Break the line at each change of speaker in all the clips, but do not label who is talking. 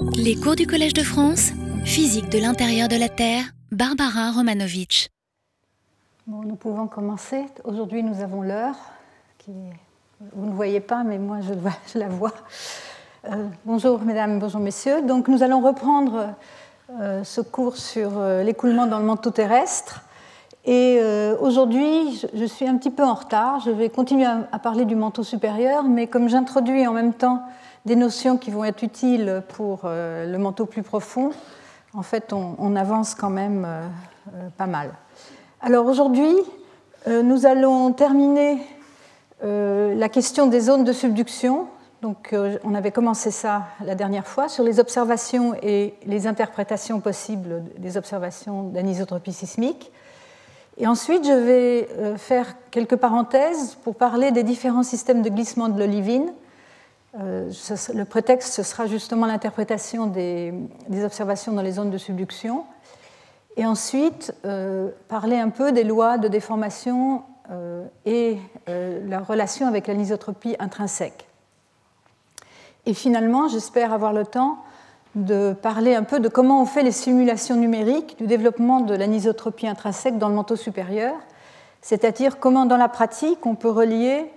Les cours du Collège de France, physique de l'intérieur de la Terre, Barbara Romanovitch.
Nous pouvons commencer. Aujourd'hui, nous avons l'heure, qui vous ne voyez pas, mais moi je, je la vois. Euh, bonjour mesdames, bonjour messieurs. Donc nous allons reprendre euh, ce cours sur euh, l'écoulement dans le manteau terrestre. Et aujourd'hui, je, suis un petit peu en retard. Je vais continuer à parler du manteau supérieur, mais comme j'introduis en même temps des notions qui vont être utiles pour le manteau plus profond, en fait, on, avance quand même pas mal. Alors aujourd'hui, nous allons terminer la question des zones de subduction donc, euh, on avait commencé ça la dernière fois sur les observations et les interprétations possibles des observations d'anisotropie sismique. Et ensuite, je vais euh, faire quelques parenthèses pour parler des différents systèmes de glissement de l'olivine. Euh, le prétexte, ce sera justement l'interprétation des, observations dans les zones de subduction. Et ensuite, parler un peu des lois de déformation et la relation avec l'anisotropie intrinsèque. Et finalement, j'espère avoir le temps de parler un peu de comment on fait les simulations numériques du développement de l'anisotropie intrinsèque dans le manteau supérieur, c'est-à-dire comment dans la pratique on peut relier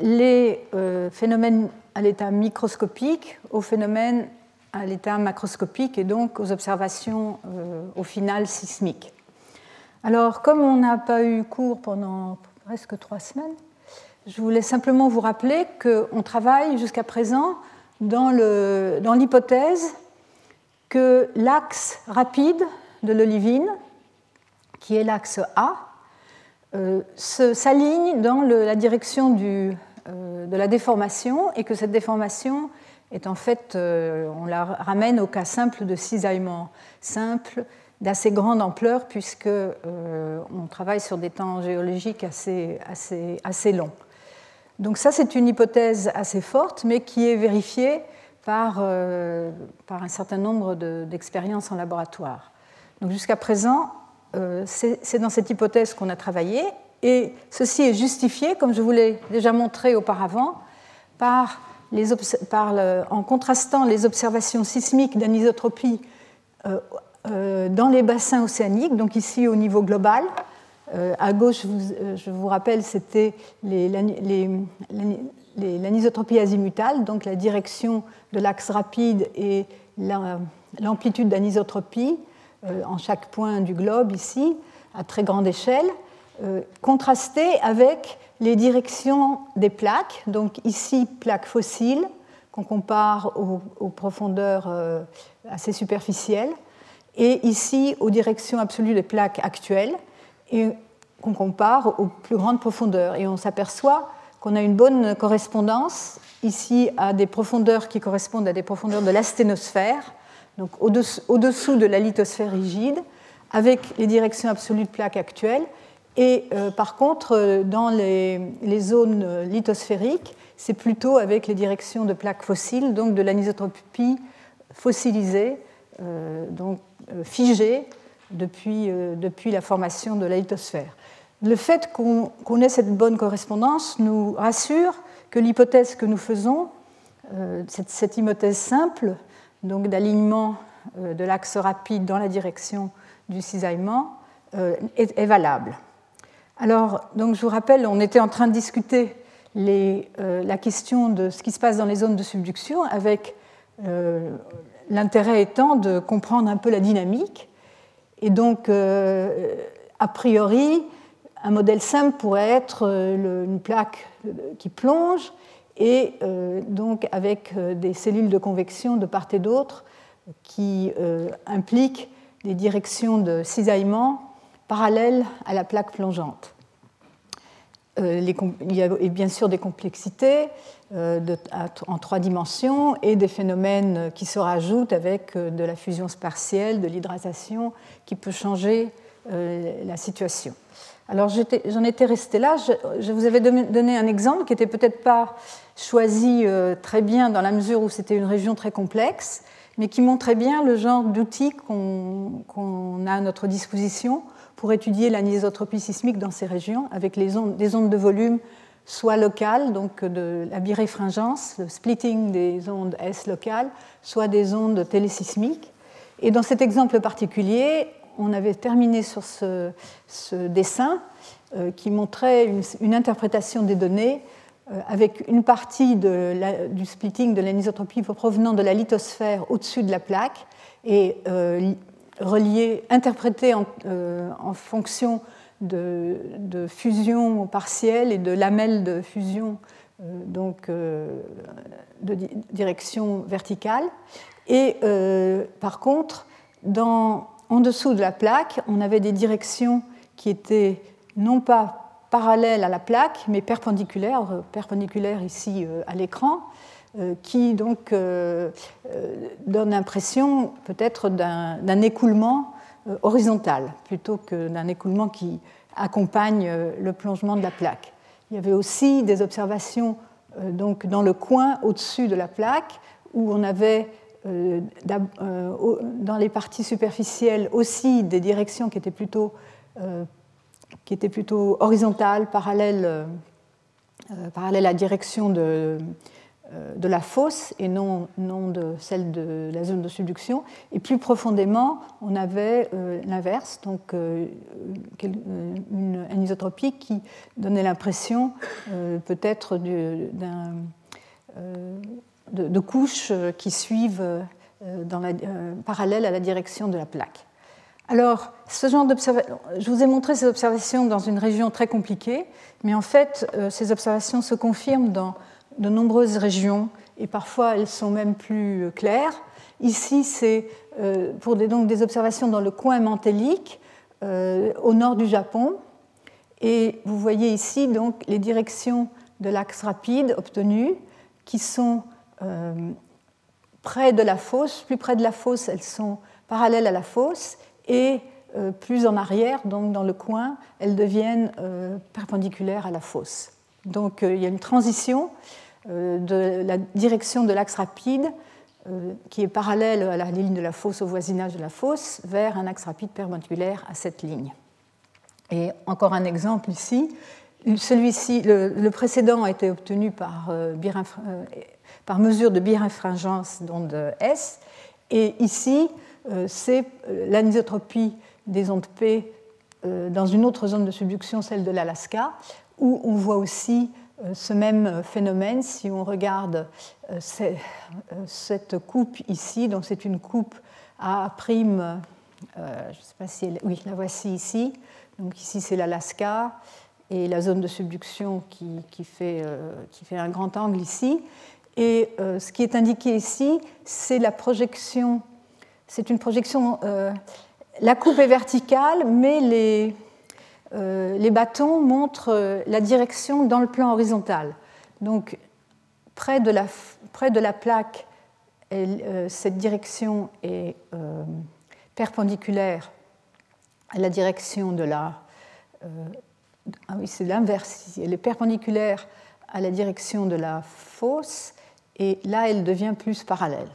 les euh, phénomènes à l'état microscopique aux phénomènes à l'état macroscopique et donc aux observations euh, au final sismiques. Alors, comme on n'a pas eu cours pendant presque trois semaines, je voulais simplement vous rappeler qu'on travaille jusqu'à présent dans l'hypothèse que l'axe rapide de l'olivine, qui est l'axe A, euh, s'aligne dans la direction euh, de la déformation et que cette déformation est en fait, euh, on la ramène au cas simple de cisaillement simple d'assez grande ampleur puisque on travaille sur des temps géologiques assez, assez, assez longs. Donc ça, c'est une hypothèse assez forte, mais qui est vérifiée par, euh, par un certain nombre d'expériences en laboratoire. Donc jusqu'à présent, euh, c'est dans cette hypothèse qu'on a travaillé, et ceci est justifié, comme je vous l'ai déjà montré auparavant, par en contrastant les observations sismiques d'anisotropie euh, dans les bassins océaniques, donc ici au niveau global, euh, à gauche, euh, je vous rappelle, c'était l'anisotropie azimutale, donc la direction de l'axe rapide et l'amplitude d'anisotropie euh, en chaque point du globe ici, à très grande échelle, contrastée avec les directions des plaques, donc ici plaques fossiles qu'on compare aux, profondeurs assez superficielles, et ici aux directions absolues des plaques actuelles et qu'on compare aux plus grandes profondeurs. Et on s'aperçoit qu'on a une bonne correspondance ici à des profondeurs qui correspondent à des profondeurs de l'asténosphère, donc au-dessous de la lithosphère rigide, avec les directions absolues de plaques actuelles. Et euh, par contre, euh, dans les, zones lithosphériques, c'est plutôt avec les directions de plaques fossiles, donc de l'anisotropie fossilisée, euh, donc figée, depuis, euh, depuis la formation de la lithosphère. Le fait qu'on ait cette bonne correspondance nous rassure que l'hypothèse que nous faisons, euh, cette, hypothèse simple, donc d'alignement euh, de l'axe rapide dans la direction du cisaillement, est, valable. Alors, donc je vous rappelle, on était en train de discuter les, la question de ce qui se passe dans les zones de subduction, avec l'intérêt étant de comprendre un peu la dynamique. Et donc, euh, a priori, un modèle simple pourrait être euh, une plaque qui plonge et euh, donc avec des cellules de convection de part et d'autre qui impliquent des directions de cisaillement parallèles à la plaque plongeante. il y a bien sûr des complexités en trois dimensions et des phénomènes qui se rajoutent avec de la fusion spatielle, de l'hydratation qui peut changer euh, la situation. Alors j'en étais restée là. Je, vous avais donné un exemple qui n'était peut-être pas choisi euh, très bien dans la mesure où c'était une région très complexe, mais qui montrait bien le genre d'outils qu'on a à notre disposition pour étudier l'anisotropie sismique dans ces régions, avec les ondes, des ondes de volume soit locales, donc de la biréfringence, le splitting des ondes S locales, soit des ondes télésismiques. Et dans cet exemple particulier, on avait terminé sur ce, dessin euh, qui montrait une, interprétation des données euh, avec une partie du splitting de l'anisotropie provenant de la lithosphère au-dessus de la plaque et euh, reliée, interprétée en, fonction de, fusion partielle et de lamelles de fusion donc, de direction verticale. Et par contre, en dessous de la plaque, on avait des directions qui étaient non pas parallèles à la plaque, mais perpendiculaires, euh, perpendiculaires ici euh, à l'écran, euh, qui donc donnent l'impression peut-être d'un écoulement horizontal plutôt que d'un écoulement qui accompagne le plongement de la plaque. Il y avait aussi des observations donc dans le coin au-dessus de la plaque où on avait euh, euh, dans les parties superficielles aussi des directions qui étaient plutôt, euh, qui étaient plutôt horizontales, parallèles, parallèles à la direction de, de la fosse et non, non de celle de la zone de subduction. Et plus profondément, on avait l'inverse, donc une anisotropie qui donnait l'impression peut-être d'un de, couches euh, qui suivent euh, dans la, euh, parallèles à la direction de la plaque. Alors, ce genre je vous ai montré ces observations dans une région très compliquée, mais en fait, ces observations se confirment dans de nombreuses régions et parfois elles sont même plus claires. Ici, c'est pour des, donc, des observations dans le coin mantélique, au nord du Japon. Et vous voyez ici donc les directions de l'axe rapide obtenues qui sont euh, près de la fosse. Plus près de la fosse, elles sont parallèles à la fosse et euh, plus en arrière, donc dans le coin, elles deviennent euh, perpendiculaires à la fosse. Donc il y a une transition de la direction de l'axe rapide qui est parallèle à la ligne de la fosse, au voisinage de la fosse, vers un axe rapide perpendiculaire à cette ligne. Et encore un exemple ici. Celui-ci, le, précédent a été obtenu par mesure de biréfringence d'onde S. Et ici, euh, c'est euh, l'anisotropie des ondes P euh, dans une autre zone de subduction, celle de l'Alaska, où on voit aussi ce même phénomène si on regarde cette coupe ici. Donc c'est une coupe à prime, je ne sais pas si elle, oui, la voici ici. Donc ici c'est l'Alaska et la zone de subduction qui, fait, qui fait un grand angle ici. Et euh, ce qui est indiqué ici, c'est la projection. C'est une projection. Euh, la coupe est verticale, mais les, euh, les bâtons montrent la direction dans le plan horizontal. Donc, près de la, près de la plaque, cette direction est perpendiculaire à la direction de la. ah oui, c'est l'inverse. Elle est perpendiculaire à la direction de la fosse et là, elle devient plus parallèle.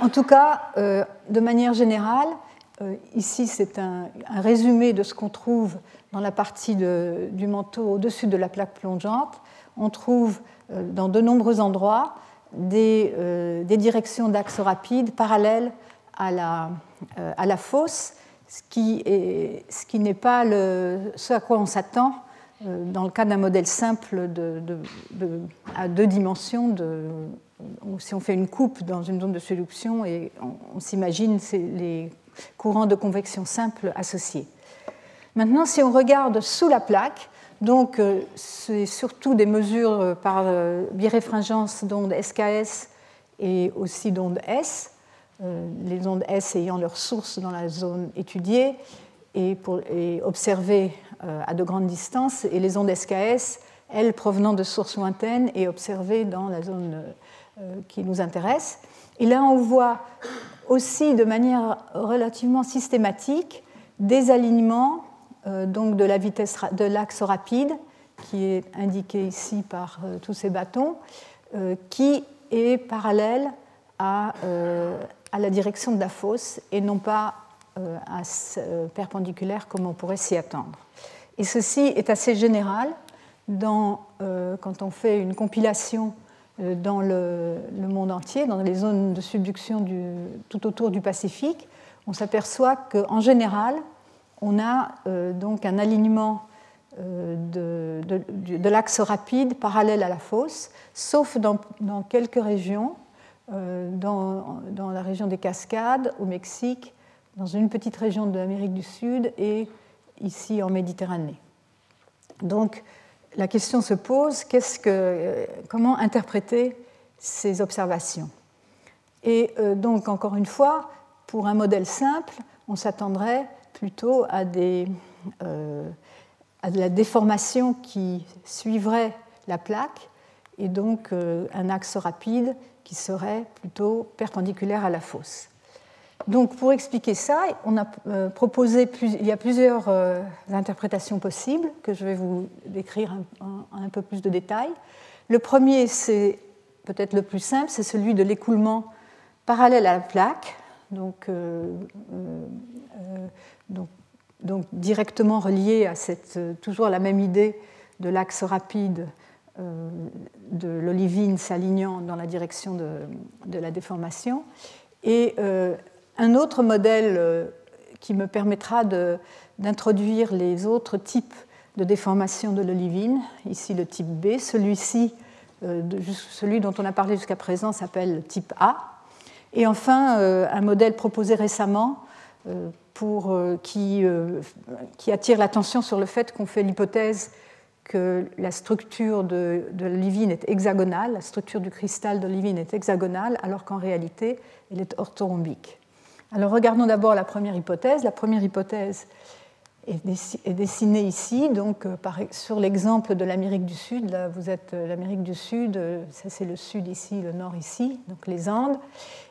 En tout cas, euh, de manière générale, euh, ici c'est un, résumé de ce qu'on trouve dans la partie du manteau au-dessus de la plaque plongeante. On trouve euh, dans de nombreux endroits des, directions d'axe rapide parallèles à la, fosse, ce qui n'est pas ce à quoi on s'attend euh, dans le cas d'un modèle simple à deux dimensions, si on fait une coupe dans une zone de solution et on, s'imagine les courants de convection simples associés. Maintenant, si on regarde sous la plaque, donc euh, c'est surtout des mesures par euh, biréfringence d'ondes SKS et aussi d'ondes S, les ondes S ayant leur source dans la zone étudiée et, pour, et observées euh, à de grandes distances, et les ondes SKS, elles, provenant de sources lointaines et observées dans la zone euh, qui nous intéresse. Et là, on voit aussi de manière relativement systématique des alignements euh, donc de la vitesse de l'axe rapide, qui est indiqué ici par tous ces bâtons, qui est parallèle à, la direction de la fosse et non pas perpendiculaire comme on pourrait s'y attendre. Et ceci est assez général quand on fait une compilation dans le, monde entier, dans les zones de subduction du, tout autour du Pacifique, on s'aperçoit qu'en général, on a donc un alignement de, de, l'axe rapide parallèle à la fosse, sauf dans, dans quelques régions, dans, dans, la région des Cascades, au Mexique, dans une petite région de l'Amérique du Sud et ici en Méditerranée. Donc la question se pose que, comment interpréter ces observations? Et euh, donc encore une fois, pour un modèle simple, on s'attendrait plutôt à, des, euh, à de la déformation qui suivrait la plaque et donc euh, un axe rapide qui serait plutôt perpendiculaire à la fosse. Donc, pour expliquer ça, on a euh, proposé, il y a plusieurs euh, interprétations possibles que je vais vous décrire en un, peu plus de détails. Le premier, c'est peut-être le plus simple, c'est celui de l'écoulement parallèle à la plaque, donc, euh, directement relié à cette, toujours la même idée de l'axe rapide de l'olivine s'alignant dans la direction de, de, la déformation. Et un autre modèle euh, qui me permettra d'introduire les autres types de déformation de l'olivine, ici le type B, celui-ci, euh, celui dont on a parlé jusqu'à présent, s'appelle type A. Et enfin, euh, un modèle proposé récemment qui, attire l'attention sur le fait qu'on fait l'hypothèse que la structure de, de l'olivine est hexagonale, la structure du cristal d'olivine est hexagonale, alors qu'en réalité, elle est orthorhombique. Alors regardons d'abord la première hypothèse. La première hypothèse est dessinée ici, euh, sur l'exemple de l'Amérique du Sud. Là, vous êtes euh, l'Amérique du Sud, euh, c'est le sud ici, le nord ici, donc les Andes.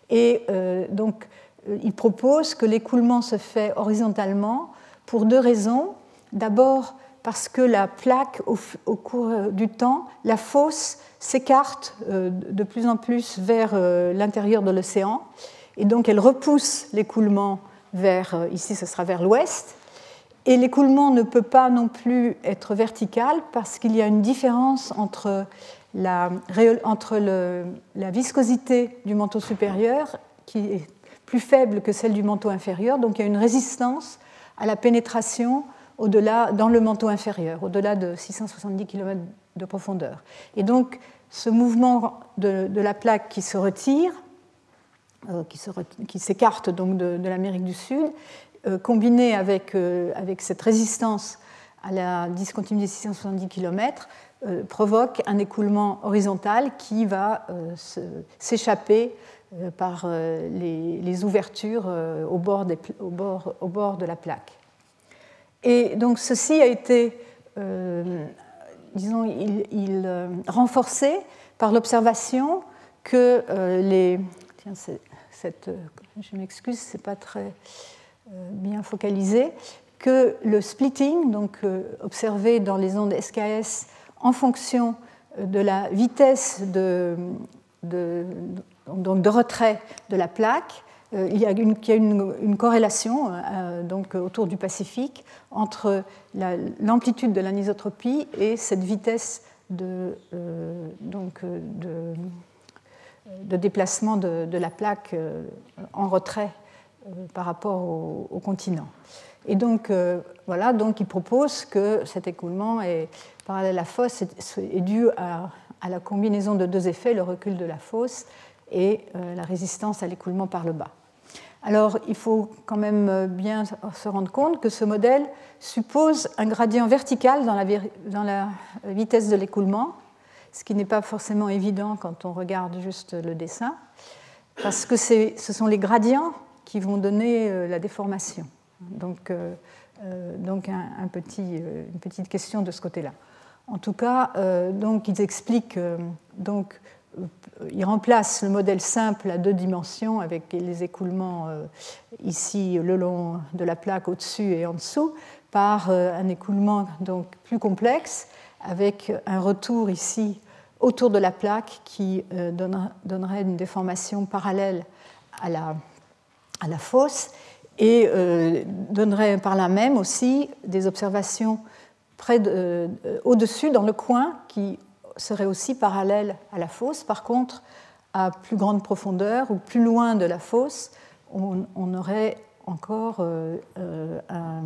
Et donc, il propose que l'écoulement se fait horizontalement pour deux raisons. D'abord, parce que la plaque, au, cours du temps, la fosse s'écarte de plus en plus vers l'intérieur de l'océan et donc elle repousse l'écoulement vers, euh, ici ce sera vers l'ouest, et l'écoulement ne peut pas non plus être vertical parce qu'il y a une différence entre, la, viscosité du manteau supérieur qui est plus faible que celle du manteau inférieur, donc il y a une résistance à la pénétration au-delà, dans le manteau inférieur, au-delà de 670 km de profondeur. Et donc ce mouvement de, la plaque qui se retire qui s'écarte donc de, l'Amérique du Sud, euh, combiné avec, euh, avec cette résistance à la discontinuité de 670 km, provoque un écoulement horizontal qui va s'échapper par les, ouvertures au bord, des, au, bord, au bord, de la plaque. Et donc ceci a été, disons, il, renforcé par l'observation que les... Tiens, cette, euh, je m'excuse, c'est pas très euh, bien focalisé, que le splitting, donc euh, observé dans les ondes SKS en fonction de la vitesse de, donc de retrait de la plaque, il y a une, corrélation donc, autour du Pacifique entre l'amplitude de l'anisotropie et cette vitesse de, donc, de, de déplacement de, la plaque euh, en retrait euh, par rapport au, continent. Et donc, euh, voilà, donc il propose que cet écoulement est parallèle à la fosse est, dû à, la combinaison de deux effets, le recul de la fosse et la résistance à l'écoulement par le bas. Alors, il faut quand même bien se rendre compte que ce modèle suppose un gradient vertical dans la vitesse de l'écoulement, ce qui n'est pas forcément évident quand on regarde juste le dessin, parce que ce sont les gradients qui vont donner euh, la déformation. Donc, euh, euh, une petite question de ce côté-là. En tout cas, ils expliquent, donc ils remplacent le modèle simple à deux dimensions avec les écoulements ici le long de la plaque au-dessus et en dessous par un écoulement donc plus complexe avec un retour ici autour de la plaque qui euh, donnerait une déformation parallèle à la, à la fosse et euh, donnerait par là même aussi des observations au-dessus, dans le coin, qui serait aussi parallèle à la fosse. Par contre, à plus grande profondeur ou plus loin de la fosse, on, aurait encore un,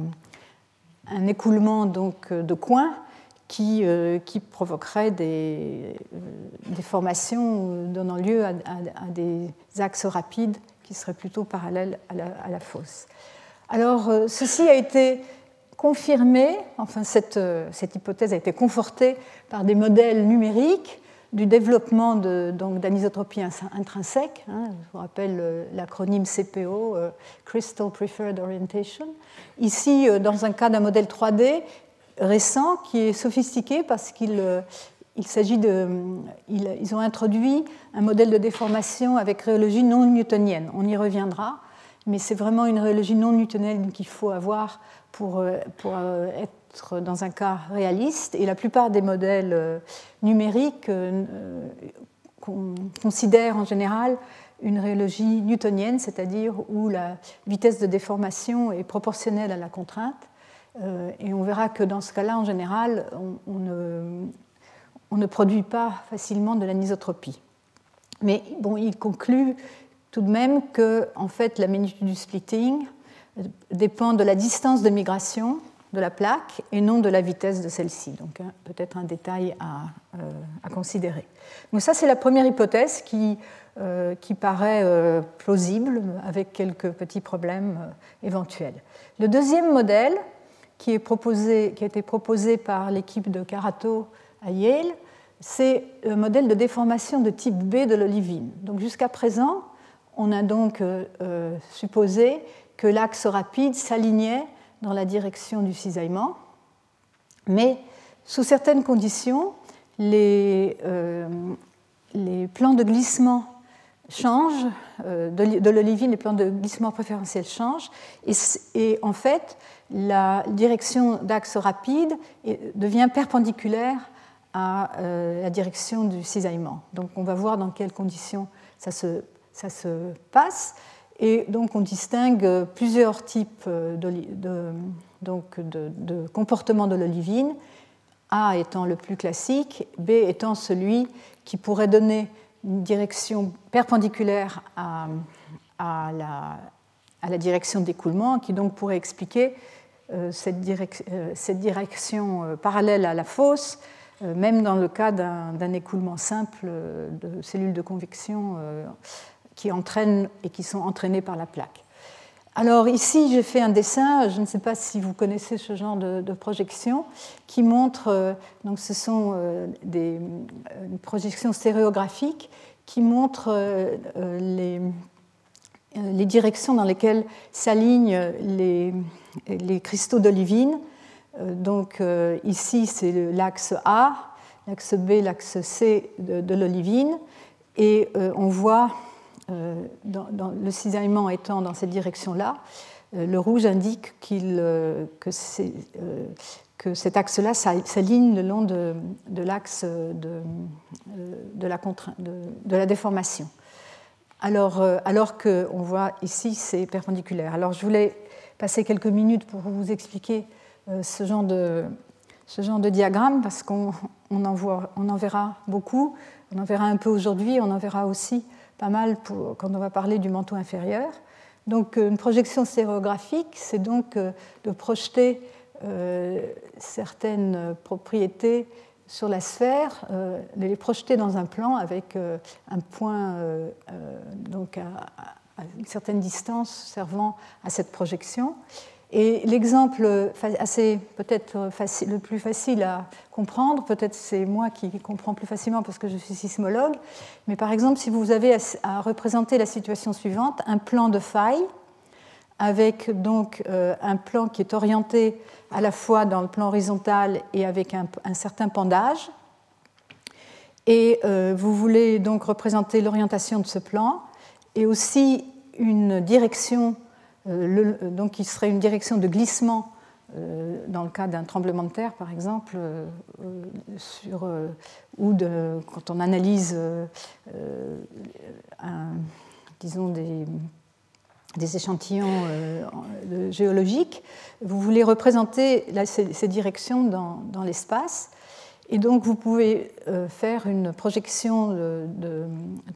un, écoulement donc, de coin qui, euh, qui provoquerait des, euh, des, formations donnant lieu à, des axes rapides qui seraient plutôt parallèles à la, fosse. Alors, euh, ceci a été confirmé, enfin cette, cette, hypothèse a été confortée par des modèles numériques du développement d'anisotropie intrinsèque. Hein, je vous rappelle l'acronyme CPO, Crystal Preferred Orientation. Ici, dans un cas d'un modèle 3D, récent qui est sophistiqué parce qu'il euh, il s'agit de. Ils, ont introduit un modèle de déformation avec rhéologie non newtonienne. On y reviendra, mais c'est vraiment une rhéologie non newtonienne qu'il faut avoir pour, euh, pour euh, être dans un cas réaliste. Et la plupart des modèles numériques considèrent en général une rhéologie newtonienne, c'est-à-dire où la vitesse de déformation est proportionnelle à la contrainte. Euh, et on verra que dans ce cas-là, en général, on, ne, produit pas facilement de l'anisotropie. Mais bon, il conclut tout de même que en fait, la magnitude du splitting euh, dépend de la distance de migration de la plaque et non de la vitesse de celle-ci. Donc hein, peut-être un détail à, euh, considérer. Donc ça, c'est la première hypothèse qui, qui paraît plausible avec quelques petits problèmes éventuels. Le deuxième modèle, qui, est proposé, qui a été proposé par l'équipe de Carato à Yale, c'est un modèle de déformation de type B de l'olivine. Donc jusqu'à présent, on a donc euh, euh, supposé que l'axe rapide s'alignait dans la direction du cisaillement, mais sous certaines conditions, les, euh, les plans de glissement changent, de, l'olivine, les plans de glissement préférentiel changent, et en fait, la direction d'axe rapide devient perpendiculaire à euh, la direction du cisaillement. Donc on va voir dans quelles conditions ça se, ça se passe. Et donc on distingue plusieurs types de, donc de, de comportements de l'olivine, A étant le plus classique, B étant celui qui pourrait donner une direction perpendiculaire à, à, la, à la, direction d'écoulement, qui donc pourrait expliquer euh, euh, cette, direction euh, parallèle à la fosse, même dans le cas d'un écoulement simple de cellules de convection qui entraînent et qui sont entraînées par la plaque. Alors ici, j'ai fait un dessin, je ne sais pas si vous connaissez ce genre de, projection, qui montre, donc ce sont des projections stéréographiques qui montrent les, les directions dans lesquelles s'alignent les, cristaux d'olivine. Euh, donc euh, ici, c'est l'axe A, l'axe B, l'axe C de, l'olivine. Et euh, on voit, le cisaillement étant dans cette direction-là, le rouge indique que, cet axe-là s'aligne le long de, l'axe de, la de, la déformation. Alors, alors qu'on voit ici, c'est perpendiculaire. Alors je voulais passer quelques minutes pour vous expliquer euh, ce genre de, ce genre de diagramme parce qu'on on en, voit, on en verra beaucoup. On en verra un peu aujourd'hui, on en verra aussi pas mal quand on va parler du manteau inférieur. Donc une projection stéréographique, c'est donc euh, de projeter euh, certaines propriétés sur la sphère, de les projeter dans un plan avec un point donc à, une certaine distance servant à cette projection. Et l'exemple assez peut-être le plus facile à comprendre, peut-être c'est moi qui comprends plus facilement parce que je suis sismologue, mais par exemple si vous avez à représenter la situation suivante, un plan de faille avec donc euh, un plan qui est orienté à la fois dans le plan horizontal et avec un, certain pendage, et euh, vous voulez donc représenter l'orientation de ce plan, et aussi une direction, euh, donc qui serait une direction de glissement dans le cas d'un tremblement de terre, par exemple, ou de, quand on analyse, disons, des, des échantillons géologiques, vous voulez représenter ces, directions dans, l'espace. Et donc vous pouvez faire une projection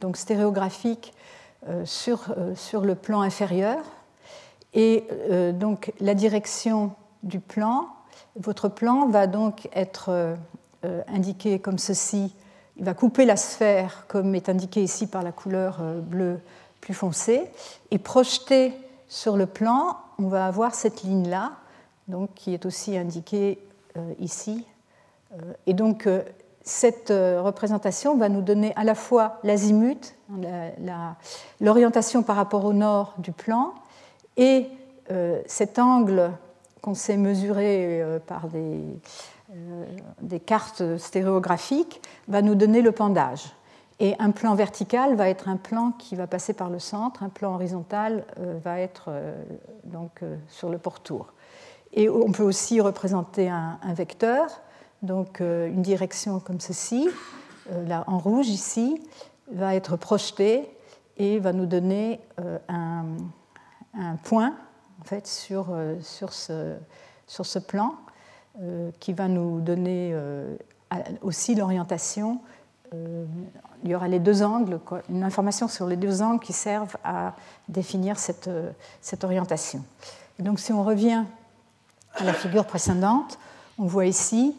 donc stéréographique sur, sur le plan inférieur. Et donc la direction du plan, votre plan va donc être indiqué comme ceci il va couper la sphère, comme est indiqué ici par la couleur euh, bleue plus foncée, et projeter sur le plan, on va avoir cette ligne-là, donc, qui est aussi indiquée euh, ici. Euh, et donc, cette représentation va nous donner à la fois l'azimut, l'orientation par rapport au nord du plan, et cet angle qu'on sait mesurer par des, euh, des cartes stéréographiques va nous donner le pendage. Et un plan vertical va être un plan qui va passer par le centre, un plan horizontal euh, va être euh, donc, sur le pourtour. Et on peut aussi représenter un, vecteur, donc une direction comme ceci, là en rouge ici, va être projetée et va nous donner un, un, point en fait, sur, sur, ce, sur ce plan. Euh, qui va nous donner euh, aussi l'orientation. Euh, il y aura les deux angles, une information sur les deux angles qui servent à définir cette, cette orientation. donc si on revient à la figure précédente, on voit ici,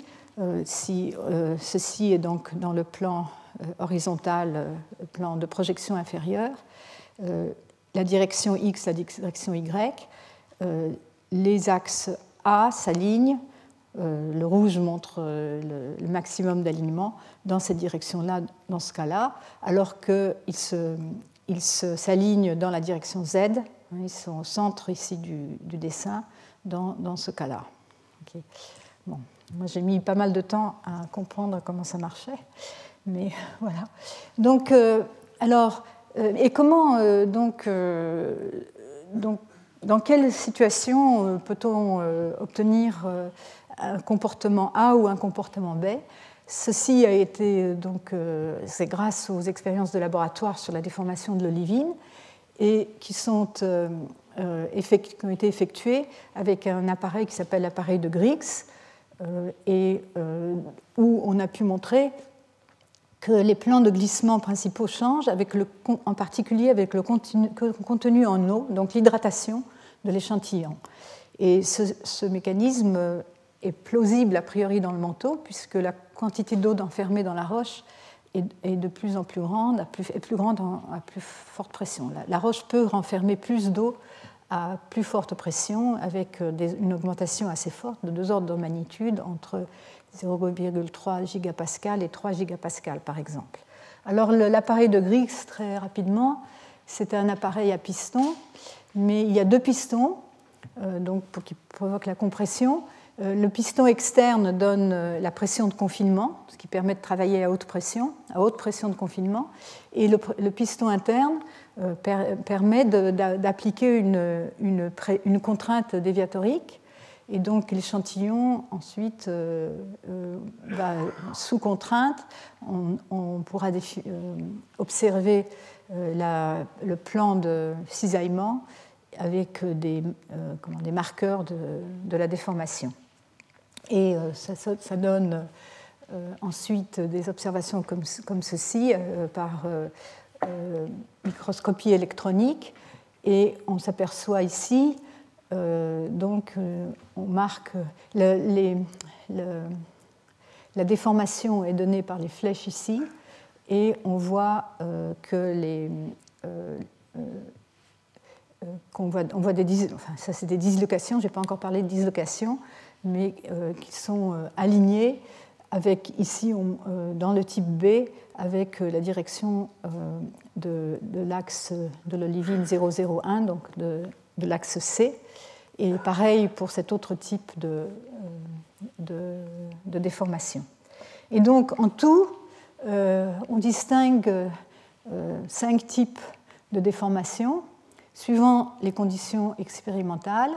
si ceci est donc dans le plan horizontal, le plan de projection inférieure, la direction X, la direction Y, les axes A s'alignent euh, le rouge montre euh, le, maximum d'alignement dans cette direction-là, dans ce cas-là, alors qu'ils s'alignent dans la direction Z, hein, ils sont au centre ici du, dessin, dans, ce cas-là. Moi, j'ai mis pas mal de temps à comprendre comment ça marchait, mais voilà. Donc, euh, alors, et comment, donc, dans quelle situation peut-on obtenir un comportement A ou un comportement B. Ceci a été donc, euh, c'est grâce aux expériences de laboratoire sur la déformation de l'olivine et qui, sont, euh, euh, ont été effectuées avec un appareil qui s'appelle l'appareil de Griggs et où on a pu montrer que les plans de glissement principaux changent, avec le, en particulier avec le contenu, en eau, donc l'hydratation de l'échantillon. Et ce, mécanisme est plausible a priori dans le manteau, puisque la quantité d'eau enfermée dans la roche est, de plus en plus grande, est plus grande à plus forte pression. La, roche peut renfermer plus d'eau à plus forte pression, avec euh, une augmentation assez forte de deux ordres de magnitude, entre 0,3 gigapascal et 3 gigapascal, par exemple. Alors l'appareil de Griggs, très rapidement, c'est un appareil à piston, mais il y a deux pistons euh, donc, pour, qui provoquent la compression. Euh, le piston externe donne euh, la pression de confinement, ce qui permet de travailler à haute pression, à haute pression de confinement, et le, piston interne euh, permet d'appliquer une, contrainte déviatorique, et donc l'échantillon ensuite sous contrainte, on, pourra observer le plan de cisaillement avec des, marqueurs de la déformation. Et euh, ça, donne euh, ensuite des observations comme, ceci euh, par microscopie électronique. Et on s'aperçoit ici, donc on marque la déformation est donnée par les flèches ici, et on voit que les qu'on voit, on voit des, enfin, ça c'est des dislocations, je n'ai pas encore parlé de dislocations, mais euh, qui sont euh, alignés avec ici euh, dans le type B avec la direction de, l'axe de l'olivine 001, donc de, l'axe C. Et pareil pour cet autre type de, de, déformation. Et donc en tout, on distingue cinq types de déformation suivant les conditions expérimentales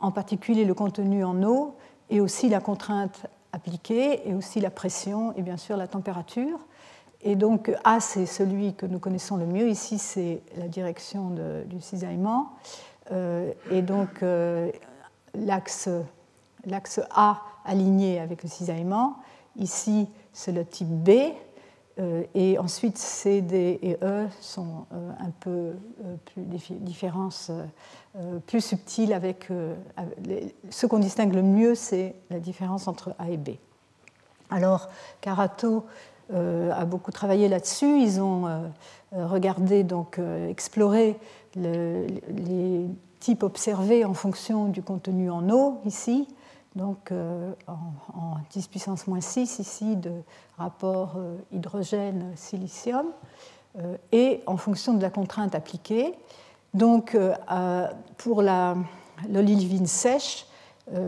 en particulier le contenu en eau et aussi la contrainte appliquée et aussi la pression et bien sûr la température. Et donc A, c'est celui que nous connaissons le mieux. Ici, c'est la direction du cisaillement. et donc l'axe A aligné avec le cisaillement. Ici, c'est le type B. et ensuite, C, D et E sont un peu plus différences plus subtiles avec, ce qu'on distingue le mieux, c'est la différence entre A et B. Alors, Carato euh, a beaucoup travaillé là-dessus. Ils ont euh, regardé, donc euh, exploré les types observés en fonction du contenu en eau, ici, donc en, 10 puissance moins 6, ici, de rapport hydrogène-silicium, et en fonction de la contrainte appliquée. Donc, pour l'olivine sèche,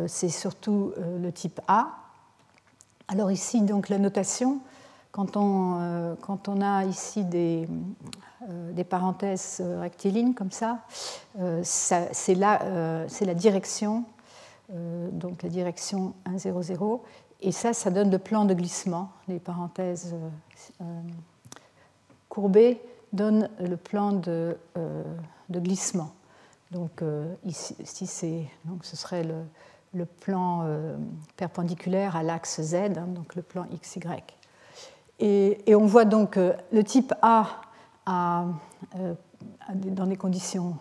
c'est surtout le type A, alors ici, donc la notation, quand on, euh, a ici des, euh, parenthèses rectilignes comme ça, euh, c'est la, la direction, donc la direction 1, 0, 0, et ça, ça donne le plan de glissement. Les parenthèses courbées donnent le plan de, de glissement. Donc ici, ici donc ce serait le, plan euh, perpendiculaire à l'axe Z, hein, donc le plan XY. Et, et on voit donc euh, le type A euh, dans des conditions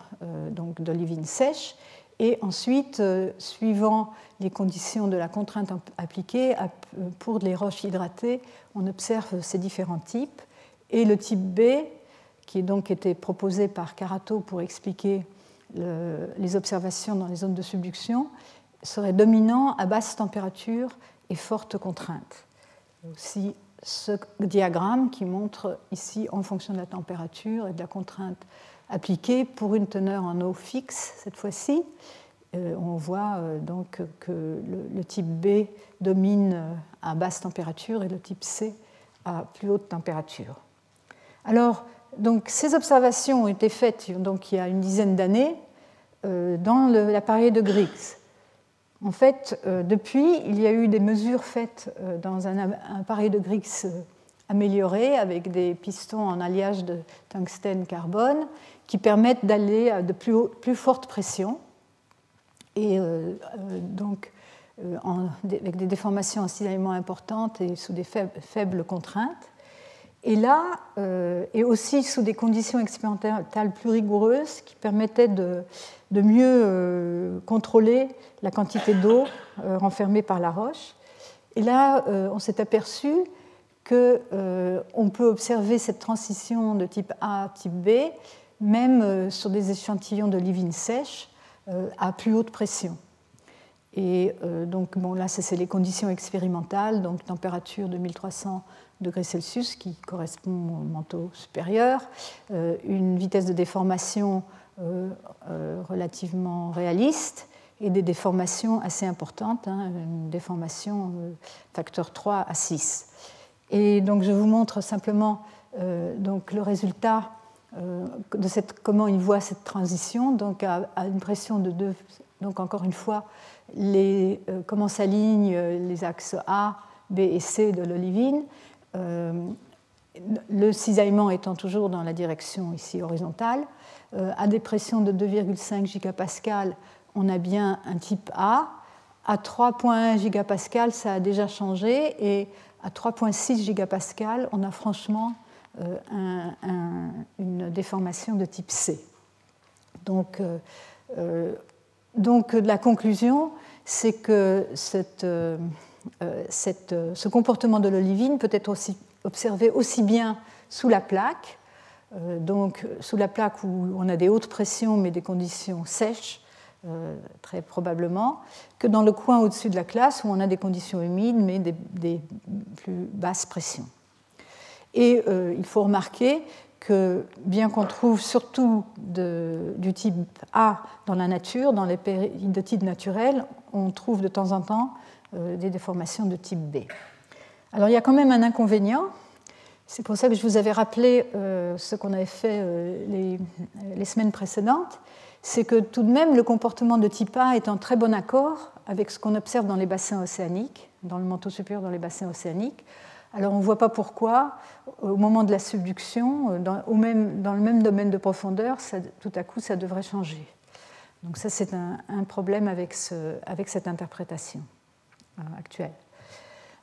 donc d'olivine sèche, et ensuite, suivant les conditions de la contrainte appliquée, pour les roches hydratées, on observe ces différents types. Et le type B, qui donc été proposé par Carato pour expliquer les observations dans les zones de subduction, serait dominant à basse température et forte contrainte. Aussi ce diagramme qui montre ici, en fonction de la température et de la contrainte appliquée, pour une teneur en eau fixe, cette fois-ci, euh, on voit euh, donc que le, type B domine à basse température et le type C à plus haute température. Alors, donc, ces observations ont été faites donc, il y a une dizaine d'années euh, dans l'appareil de Griggs. En fait, euh, depuis, il y a eu des mesures faites euh, dans un appareil de Griggs amélioré avec des pistons en alliage de tungstène-carbone qui permettent d'aller à de plus, fortes pressions et donc avec des déformations en importantes et sous des faibles contraintes. Et là, et aussi sous des conditions expérimentales plus rigoureuses qui permettaient de, de mieux euh, contrôler la quantité d'eau euh, renfermée par la roche. Et là, euh, on s'est aperçu qu'on peut observer cette transition de type A à type B, même sur des échantillons de livine sèche à plus haute pression. Et donc, bon, là, c'est les conditions expérimentales, donc température de 1300 degrés Celsius, qui correspond au manteau supérieur, une vitesse de déformation euh, euh, relativement réaliste et des déformations assez importantes, hein, une déformation euh, facteur 3 à 6. Et donc je vous montre simplement donc le résultat de cette, comment il voit cette transition, donc à, une pression de 2, donc encore une fois, les, comment s'alignent les axes A, B et C de l'olivine, le cisaillement étant toujours dans la direction ici horizontale. Euh, à des pressions de 2,5 gigapascal, on a bien un type A. À 3,1 gigapascal, ça a déjà changé. Et à 3,6 gigapascal, on a franchement euh, une déformation de type C. Euh, donc la conclusion, c'est que cette, cette, ce comportement de l'olivine peut être observé aussi bien sous la plaque euh, donc sous la plaque où on a des hautes pressions mais des conditions sèches, euh, très probablement, que dans le coin au-dessus de la classe où on a des conditions humides mais des, plus basses pressions. Et euh, il faut remarquer que bien qu'on trouve surtout du type A dans la nature, dans les péridotides naturels, on trouve de temps en temps des déformations de type B. Alors il y a quand même un inconvénient, c'est pour ça que je vous avais rappelé euh, ce qu'on avait fait euh, les, semaines précédentes, c'est que tout de même le comportement de type A est en très bon accord avec ce qu'on observe dans les bassins océaniques, dans le manteau supérieur dans les bassins océaniques, Alors on ne voit pas pourquoi, au moment de la subduction, dans, au même, dans le même domaine de profondeur, tout à coup, ça devrait changer. Donc ça, c'est un, problème avec, ce, avec cette interprétation euh, actuelle.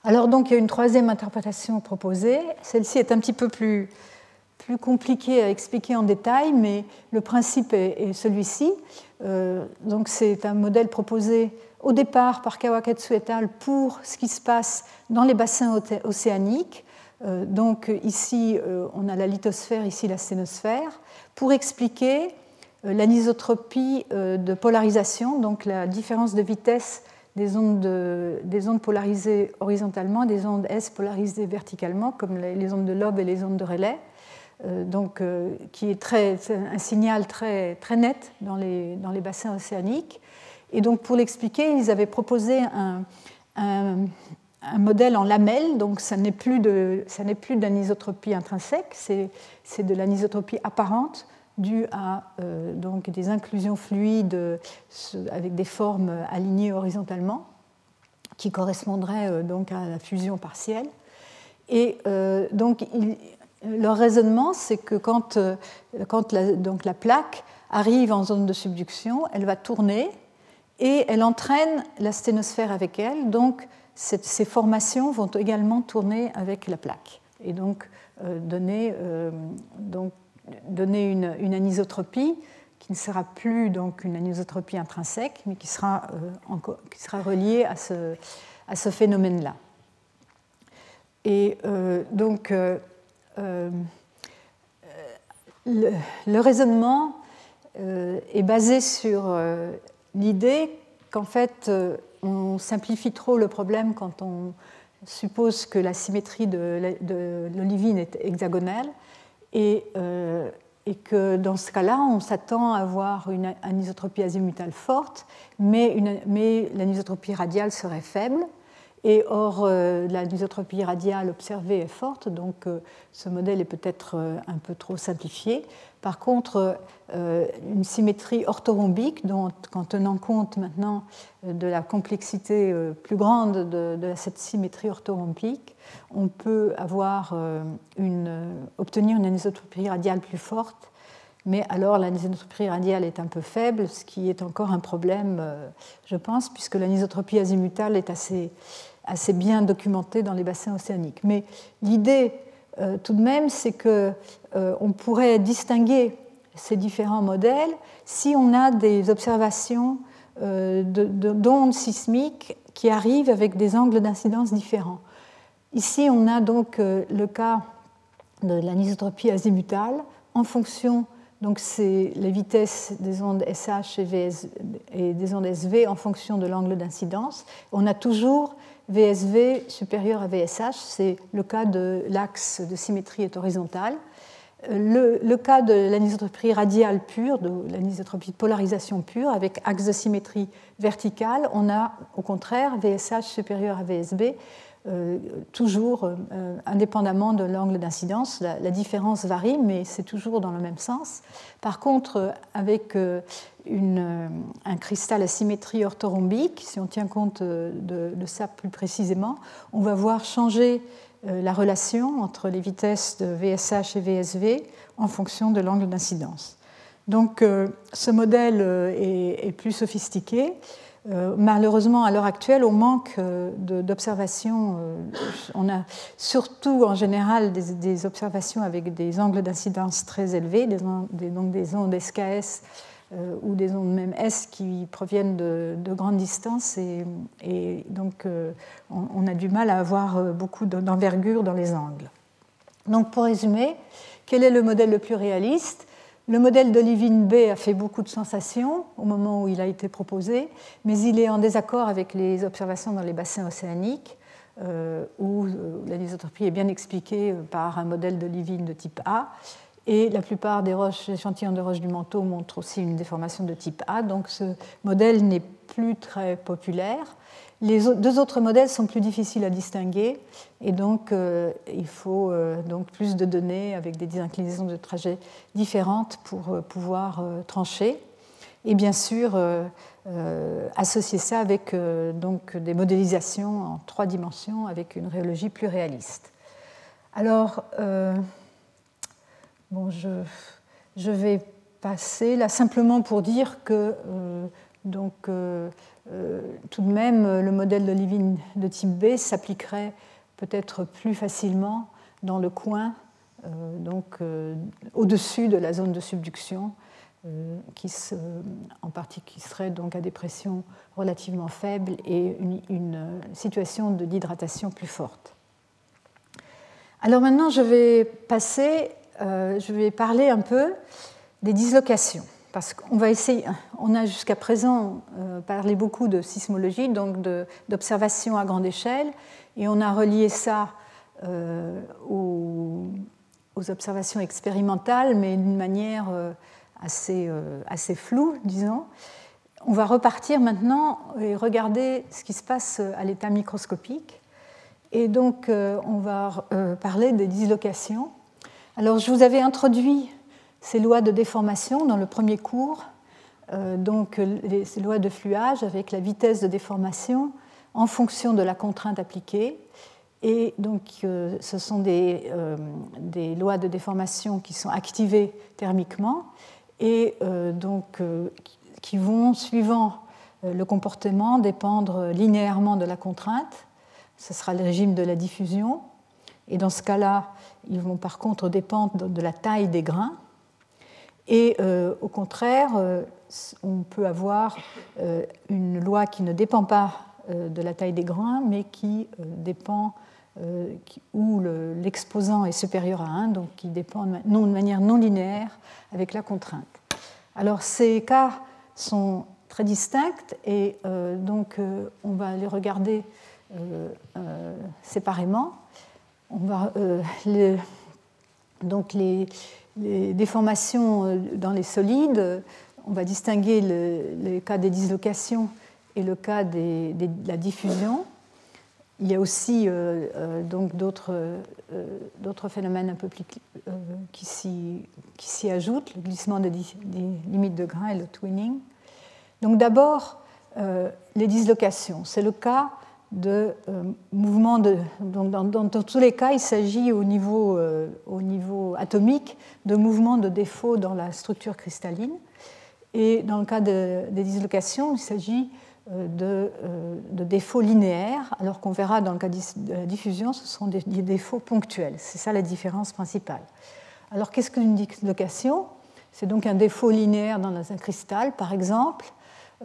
Alors donc, il y a une troisième interprétation proposée. Celle-ci est un petit peu plus, plus compliquée à expliquer en détail, mais le principe est, celui-ci. Euh, donc c'est un modèle proposé au départ par Kawakatsu et al. pour ce qui se passe dans les bassins océaniques. Euh, donc ici, euh, on a la lithosphère, ici la sténosphère, pour expliquer l'anisotropie de polarisation, donc la différence de vitesse des ondes, des ondes polarisées horizontalement, des ondes S polarisées verticalement, comme les, ondes de Lobe et les ondes de relais. donc, qui est très, un signal très, très net dans les, dans les bassins océaniques. Et donc, pour l'expliquer, ils avaient proposé un, un, modèle en lamelles, donc ça n'est plus d'anisotropie intrinsèque, c'est de l'anisotropie apparente due à euh, donc des inclusions fluides avec des formes alignées horizontalement, qui correspondraient euh, donc à la fusion partielle. Et euh, donc, leur raisonnement, c'est que quand, quand la, donc la plaque arrive en zone de subduction, elle va tourner et elle entraîne la sténosphère avec elle. Donc, ces formations vont également tourner avec la plaque et donc donner, donc, donner une, anisotropie qui ne sera plus donc une anisotropie intrinsèque, mais qui sera, euh, reliée à ce, phénomène-là. Et donc, le, le, raisonnement est basé sur l'idée qu'en fait, euh, on simplifie trop le problème quand on suppose que la symétrie de l'olivine est hexagonale et, euh, et, que dans ce cas-là, on s'attend à avoir une anisotropie azimutale forte, mais, mais l'anisotropie radiale serait faible. Et or, euh, l'anisotropie radiale observée est forte, donc ce modèle est peut-être un peu trop simplifié. Par contre, euh, une symétrie orthorhombique, dont, en tenant compte maintenant euh, de la complexité euh, plus grande de, cette symétrie orthorhombique, on peut avoir une, obtenir une anisotropie radiale plus forte, mais alors l'anisotropie radiale est un peu faible, ce qui est encore un problème, je pense, puisque l'anisotropie azimutale est assez, assez bien documentée dans les bassins océaniques. Mais l'idée euh, tout de même, c'est qu'on euh, pourrait distinguer ces différents modèles si on a des observations euh, d'ondes sismiques qui arrivent avec des angles d'incidence différents. Ici, on a donc le cas de l'anisotropie azimutale en fonction, donc c'est les vitesses des ondes SH et, VS, et des ondes SV en fonction de l'angle d'incidence. On a toujours VSV supérieur à VSH, c'est le cas de l'axe de symétrie est horizontal. Le, le, cas de l'anisotropie radiale pure, de l'anisotropie de polarisation pure, avec axe de symétrie verticale, on a au contraire VSH supérieur à VSB, euh, toujours euh, indépendamment de l'angle d'incidence. La, différence varie, mais c'est toujours dans le même sens. Par contre, avec euh, un cristal à symétrie orthorhombique, si on tient compte de, ça plus précisément, on va voir changer la relation entre les vitesses de VSH et VSV en fonction de l'angle d'incidence. Donc ce modèle est plus sophistiqué. Euh, malheureusement, à l'heure actuelle, on manque euh, d'observations. Euh, on a surtout en général des, observations avec des angles d'incidence très élevés, des, donc des ondes SKS ou des ondes même S qui proviennent de, grandes distances. Et, donc, on, a du mal à avoir beaucoup d'envergure dans les angles. Donc, pour résumer, quel est le modèle le plus réaliste? Le modèle d'Olivine B a fait beaucoup de sensations au moment où il a été proposé, mais il est en désaccord avec les observations dans les bassins océaniques, euh, où euh, l'anisotropie est bien expliquée euh, par un modèle d'Olivine de type A. Et la plupart des roches, échantillons de roches du manteau montrent aussi une déformation de type A, donc ce modèle n'est plus très populaire. Les deux autres modèles sont plus difficiles à distinguer et donc euh, il faut euh, donc plus de données avec des inclinaisons de trajet différentes pour euh, pouvoir trancher. Et bien sûr, associer ça avec donc des modélisations en trois dimensions avec une rhéologie plus réaliste. Alors, bon, je, je, vais passer là simplement pour dire que donc, tout de même, le modèle de Living de type B s'appliquerait peut-être plus facilement dans le coin, donc au-dessus de la zone de subduction, euh, qui serait donc à des pressions relativement faibles et une, situation d'hydratation plus forte. Alors maintenant, je vais passer, euh, je vais parler un peu des dislocations, parce qu'on va essayer, on a jusqu'à présent euh, parlé beaucoup de sismologie, donc d'observation à grande échelle, et on a relié ça aux, aux, observations expérimentales, mais d'une manière assez, euh, assez flou, disons. On va repartir maintenant et regarder ce qui se passe à l'état microscopique. Et donc, euh, on va euh, parler des dislocations. Alors, je vous avais introduit ces lois de déformation dans le premier cours, donc les, ces lois de fluage avec la vitesse de déformation en fonction de la contrainte appliquée. Et donc, ce sont des, des, lois de déformation qui sont activées thermiquement et euh, donc euh, qui vont, suivant euh, le comportement, dépendre linéairement de la contrainte. Ce sera le régime de la diffusion. Et dans ce cas-là, ils vont par contre dépendre de la taille des grains. Et au contraire, on peut avoir une loi qui ne dépend pas de la taille des grains, mais qui dépend où l'exposant est supérieur à 1, donc qui dépend de manière non linéaire avec la contrainte. Alors ces cas sont très distincts et euh, donc euh, on va les regarder euh, séparément. On va, donc les, déformations dans les solides, on va distinguer le, cas des dislocations et le cas de la diffusion. Il y a aussi euh, euh, donc d'autres, euh, d'autres phénomènes un peu plus qui, s'y, ajoutent, le glissement des, limites de grain et le twinning. Donc d'abord, les dislocations. C'est le cas de mouvements de. Dans, tous les cas, il s'agit au niveau, au niveau atomique de mouvements de défaut dans la structure cristalline. Et dans le cas de, des dislocations, il s'agit euh, euh, de, défauts linéaires, alors qu'on verra dans le cas de la diffusion, ce sont des, défauts ponctuels. C'est ça la différence principale. Alors qu'est-ce qu'une dislocation? C'est donc un défaut linéaire dans un cristal. Par exemple,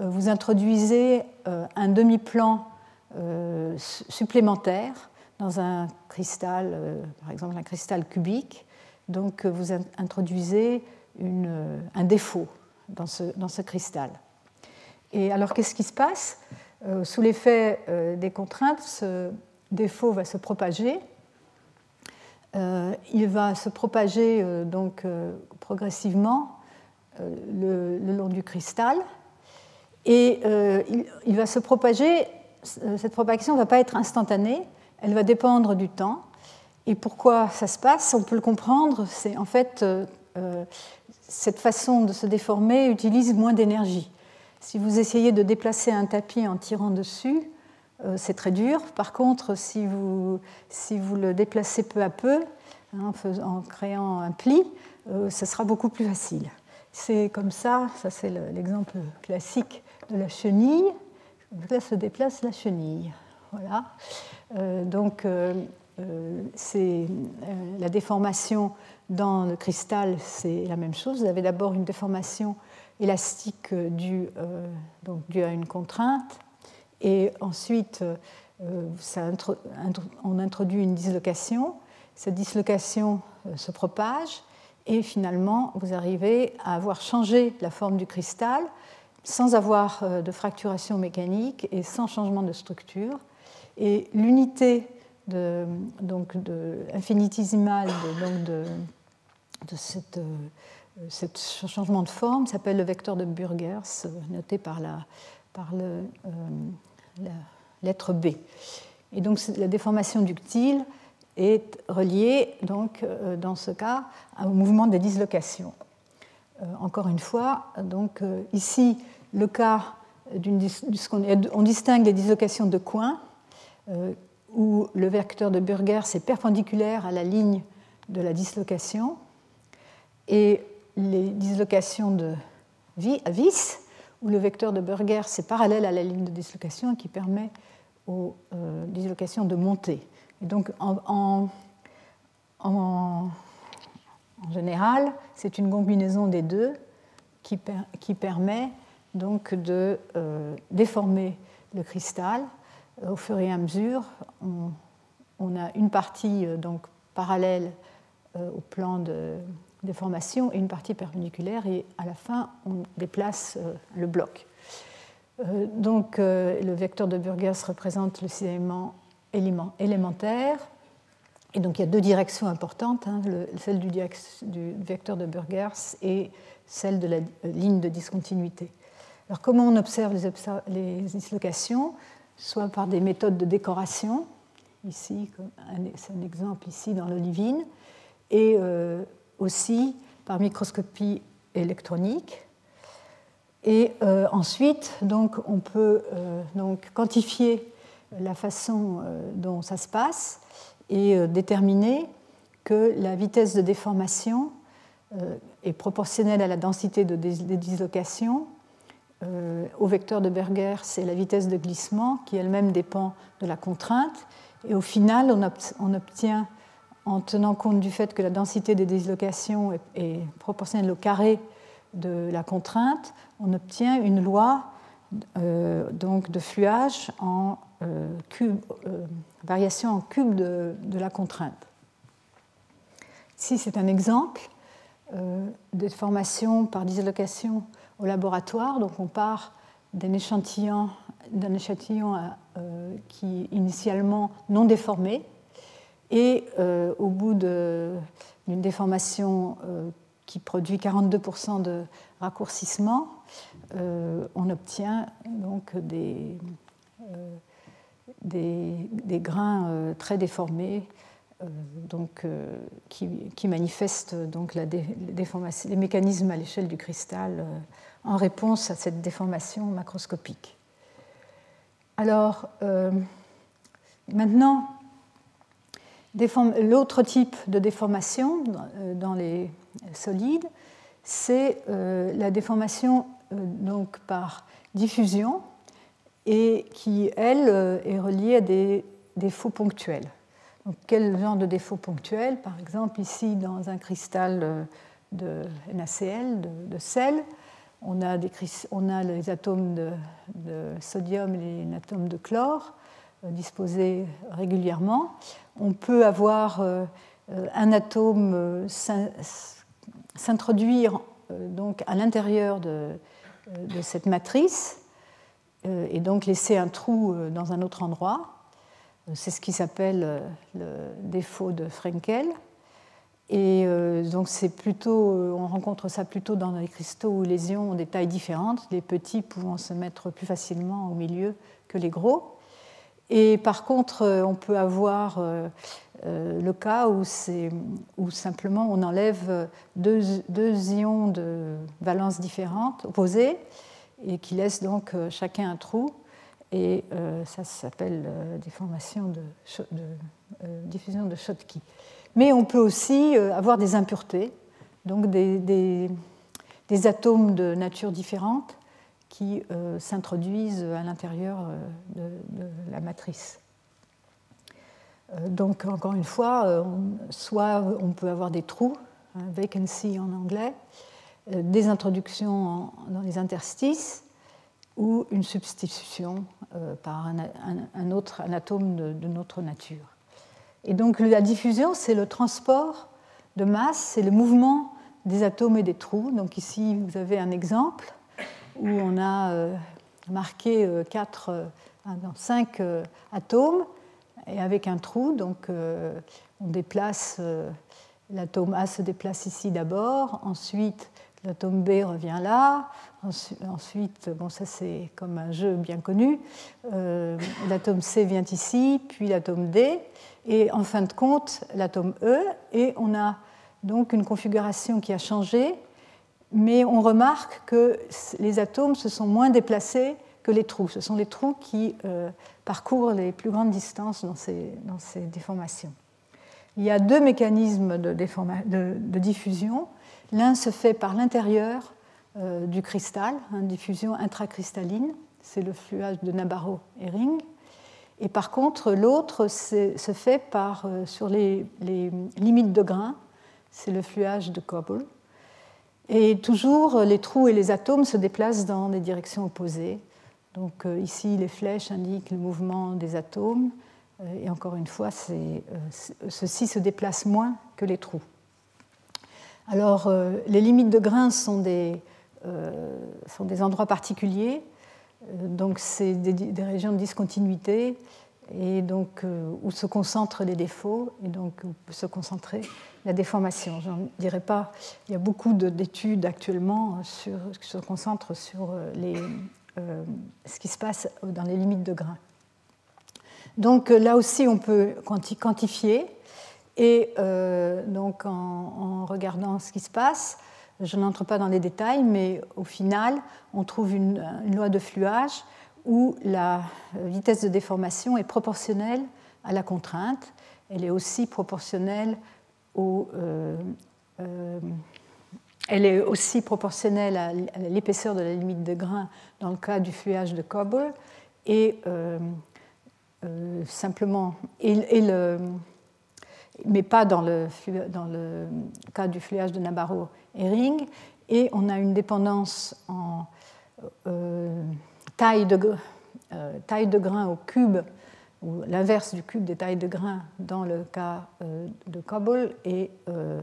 euh, vous introduisez un demi-plan supplémentaire dans un cristal, par exemple un cristal cubique. Donc vous introduisez un défaut dans ce cristal. Et alors, qu'est-ce qui se passe? Euh, Sous l'effet euh, des contraintes, ce défaut va se propager. Euh, il va se propager donc progressivement le, long du cristal. Et il, va se propager, cette propagation ne va pas être instantanée, elle va dépendre du temps. Et pourquoi ça se passe On peut le comprendre, c'est en fait cette façon de se déformer utilise moins d'énergie. Si vous essayez de déplacer un tapis en tirant dessus, euh, c'est très dur. Par contre, si vous, si vous le déplacez peu à peu, hein, en, créant un pli, euh, ce sera beaucoup plus facile. C'est comme ça, ça c'est l'exemple classique de la chenille. Là se déplace la chenille. Voilà. Euh, donc, c'est la déformation dans le cristal, c'est la même chose. Vous avez d'abord une déformation élastique euh, donc dû à une contrainte. Et ensuite, euh, on introduit une dislocation. Cette dislocation euh, se propage et finalement, vous arrivez à avoir changé la forme du cristal sans avoir de fracturation mécanique et sans changement de structure. Et l'unité de, donc de, infinitésimale de, de, de cette euh, changement de forme s'appelle le vecteur de Burgers, euh, noté par la, par le, euh, lettre B. Et donc la déformation ductile est reliée, donc, dans ce cas, au mouvement des dislocations. encore une fois, donc, ici, le cas. On distingue les dislocations de coin, où le vecteur de Burger est perpendiculaire à la ligne de la dislocation, et les dislocations de vis, où le vecteur de Burger est parallèle à la ligne de dislocation qui permet aux euh, dislocations de monter. Donc, en, général, c'est une combinaison des deux qui permet donc de euh, déformer le cristal euh, au fur et à mesure. On, a une partie donc parallèle au plan de déformation et une partie perpendiculaire et à la fin on déplace le bloc. Euh, donc, euh, le vecteur de Burgers représente le cisaillement élémentaire. Et donc, il y a deux directions importantes, hein, celle du, vecteur de Burgers et celle de la ligne de discontinuité. Alors, comment on observe les, dislocations? Soit par des méthodes de décoration, ici, c'est un exemple ici dans l'olivine, et euh, aussi par microscopie électronique. Et euh, ensuite, donc, on peut euh, donc, quantifier la façon dont ça se passe et déterminer que la vitesse de déformation est proportionnelle à la densité de des dislocations. Au vecteur de Berger, c'est la vitesse de glissement qui elle-même dépend de la contrainte. Et au final, on, obtient, en tenant compte du fait que la densité des dislocations est, proportionnelle au carré de la contrainte, on obtient une loi euh, donc de fluage en euh, euh, variation en cube de, la contrainte. Ici, c'est un exemple de formation par dislocation au laboratoire. Donc, on part d'un échantillon, d'un échantillon qui initialement non déformé, et au bout d'une déformation qui produit 42% de raccourcissement, euh, on obtient donc des, euh, des, grains euh, très déformés donc, qui, manifestent donc la les mécanismes à l'échelle du cristal en réponse à cette déformation macroscopique. Alors, maintenant, l'autre type de déformation dans les solides, c'est la déformation euh, donc par diffusion et qui, elle, euh, est reliée à des défauts ponctuels. Quel genre de défauts ponctuels? Par exemple, ici, dans un cristal euh, de NaCl, de, sel, on a, les atomes de, sodium et les atomes de chlore disposés régulièrement. On peut avoir un atome s'introduire donc à l'intérieur de, euh, de cette matrice euh, et donc laisser un trou euh, dans un autre endroit. C'est ce qui s'appelle le défaut de Frenkel. Et donc c'est plutôt, on rencontre ça plutôt dans les cristaux où les lésions ont des tailles différentes, les petits pouvant se mettre plus facilement au milieu que les gros. Et par contre, on peut avoir le cas où, simplement on enlève deux, ions de valence différentes, opposées, et qui laissent donc euh, chacun un trou. Et euh, ça s'appelle euh, déformation de, diffusion de Schottky. Mais on peut aussi avoir des impuretés, donc des, atomes de nature différente qui s'introduisent à l'intérieur de, la matrice. donc, encore une fois, soit on peut avoir des trous, hein, vacancy en anglais, euh, des introductions dans les interstices ou une substitution euh, par un, autre atome de, notre nature. Et donc la diffusion, c'est le transport de masse, c'est le mouvement des atomes et des trous. Donc ici, vous avez un exemple où on a euh, marqué quatre, cinq atomes et avec un trou. Donc on déplace, l'atome A se déplace ici d'abord, ensuite L'atome B revient là. Ensuite, bon, ça c'est comme un jeu bien connu. Euh, l'atome C vient ici, puis l'atome D, et en fin de compte, l'atome E. Et on a donc une configuration qui a changé, mais on remarque que les atomes se sont moins déplacés que les trous. Ce sont les trous qui parcourent les plus grandes distances dans ces, dans ces déformations. Il y a deux mécanismes de diffusion. L'un se fait par l'intérieur du cristal, hein, diffusion intracristalline, c'est le fluage de Nabarro et Ring. Et par contre, l'autre se fait par, sur les, limites de grains, c'est le fluage de Cobble. Et toujours, les trous et les atomes se déplacent dans des directions opposées. Donc euh, ici, les flèches indiquent le mouvement des atomes. Euh, et encore une fois, euh, ceux-ci se déplacent moins que les trous. Alors, les limites de grains sont des, sont des endroits particuliers. Donc, c'est des, régions de discontinuité et donc où se concentrent les défauts et donc où peut se concentrer la déformation. Je ne dirais pas, il y a beaucoup d'études actuellement sur, qui se concentrent sur euh, les, euh, ce qui se passe dans les limites de grains. Donc euh, là aussi, on peut quantifier. Et donc en, regardant ce qui se passe, je n'entre pas dans les détails, mais au final, on trouve une, loi de fluage où la vitesse de déformation est proportionnelle à la contrainte. Elle est aussi proportionnelle euh, euh, à l'épaisseur de la limite de grain dans le cas du fluage de Cobble et euh, simplement, mais pas dans le, cas du fluage de Nabarro et on a une dépendance en taille, de, taille de grain au cube ou l'inverse du cube des tailles de grains dans le cas euh, de Cobble et euh,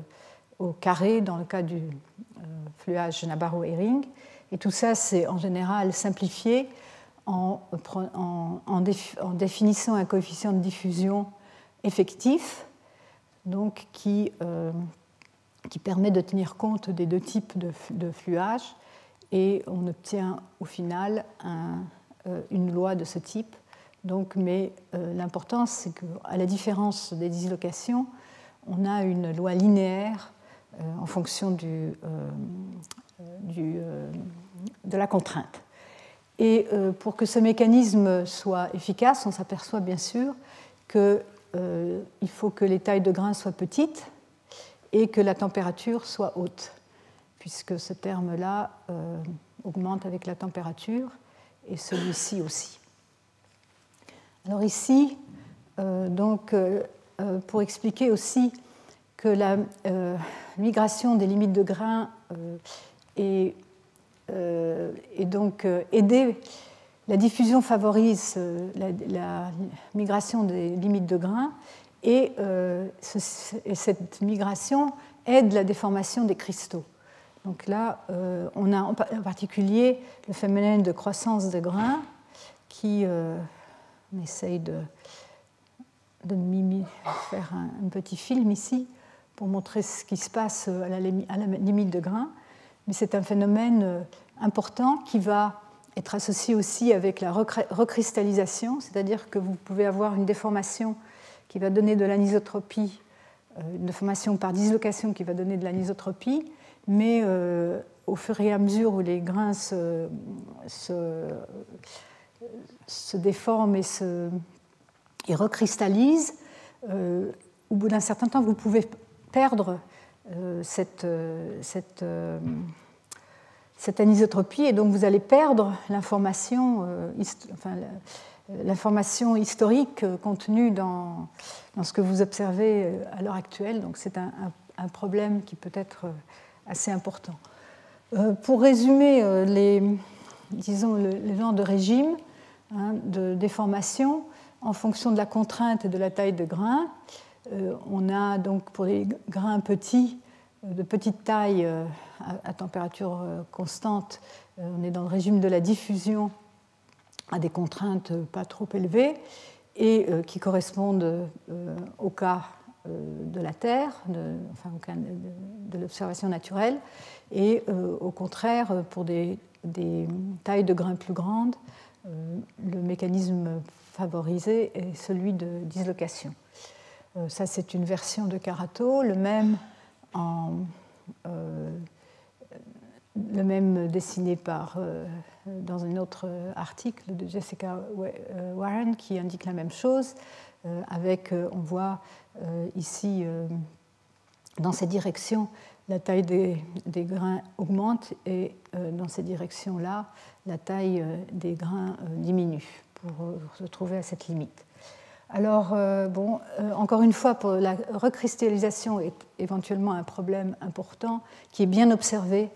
au carré dans le cas du euh, fluage Nabarro-Herring. Et tout ça, c'est en général simplifié en, en, définissant un coefficient de diffusion effectif, donc qui, qui permet de tenir compte des deux types de, de fluage. Et on obtient au final une loi de ce type donc, mais euh, l'important, c'est qu'à la différence des dislocations, on a une loi linéaire euh, en fonction du, euh, de la contrainte. Et pour que ce mécanisme soit efficace, on s'aperçoit bien sûr qu'il faut que les tailles de grains soient petites et que la température soit haute, puisque ce terme-là augmente avec la température et celui-ci aussi. Alors ici, euh, donc, euh, euh, pour expliquer aussi que la migration des limites de grains est, donc aidée, la diffusion favorise la, migration des limites de grains et, cette migration aide la déformation des cristaux. Donc là, on a en particulier le phénomène de croissance des grains qui on essaye de, de faire un, petit film ici pour montrer ce qui se passe à la, limite de grain. Mais c'est un phénomène euh, important qui va être associé aussi avec la recristallisation, c'est-à-dire que vous pouvez avoir une déformation qui va donner de l'anisotropie, euh, une déformation par dislocation qui va donner de l'anisotropie, mais euh, au fur et à mesure où les grains se, se se déforme et, se, et recristallise, euh, au bout d'un certain temps, vous pouvez perdre cette, cette, cette, anisotropie et donc vous allez perdre l'information enfin, l'information historique contenue dans, dans, ce que vous observez à l'heure actuelle. Donc c'est un, problème qui peut être assez important. pour résumer les, disons, le, le genre de régime, Hein, de déformation en fonction de la contrainte et de la taille de grain. Euh, on a donc pour les grains petits, euh, de petite taille euh, à, température constante, on est dans le régime de la diffusion à des contraintes pas trop élevées et qui correspondent au cas de la Terre, enfin au cas de, l'observation naturelle, et au contraire pour des, tailles de grains plus grandes, euh, le mécanisme favorisé est celui de dislocation. Euh, ça, c'est une version de Carato, le même en, euh, le même dessiné par, dans un autre article de Jessica Warren qui indique la même chose, avec, on voit ici, dans ces directions, la taille des, grains augmente et dans ces directions-là, la taille des grains diminue pour se trouver à cette limite. Alors, euh, bon, euh, encore une fois, pour la recristallisation est éventuellement un problème important qui est bien observé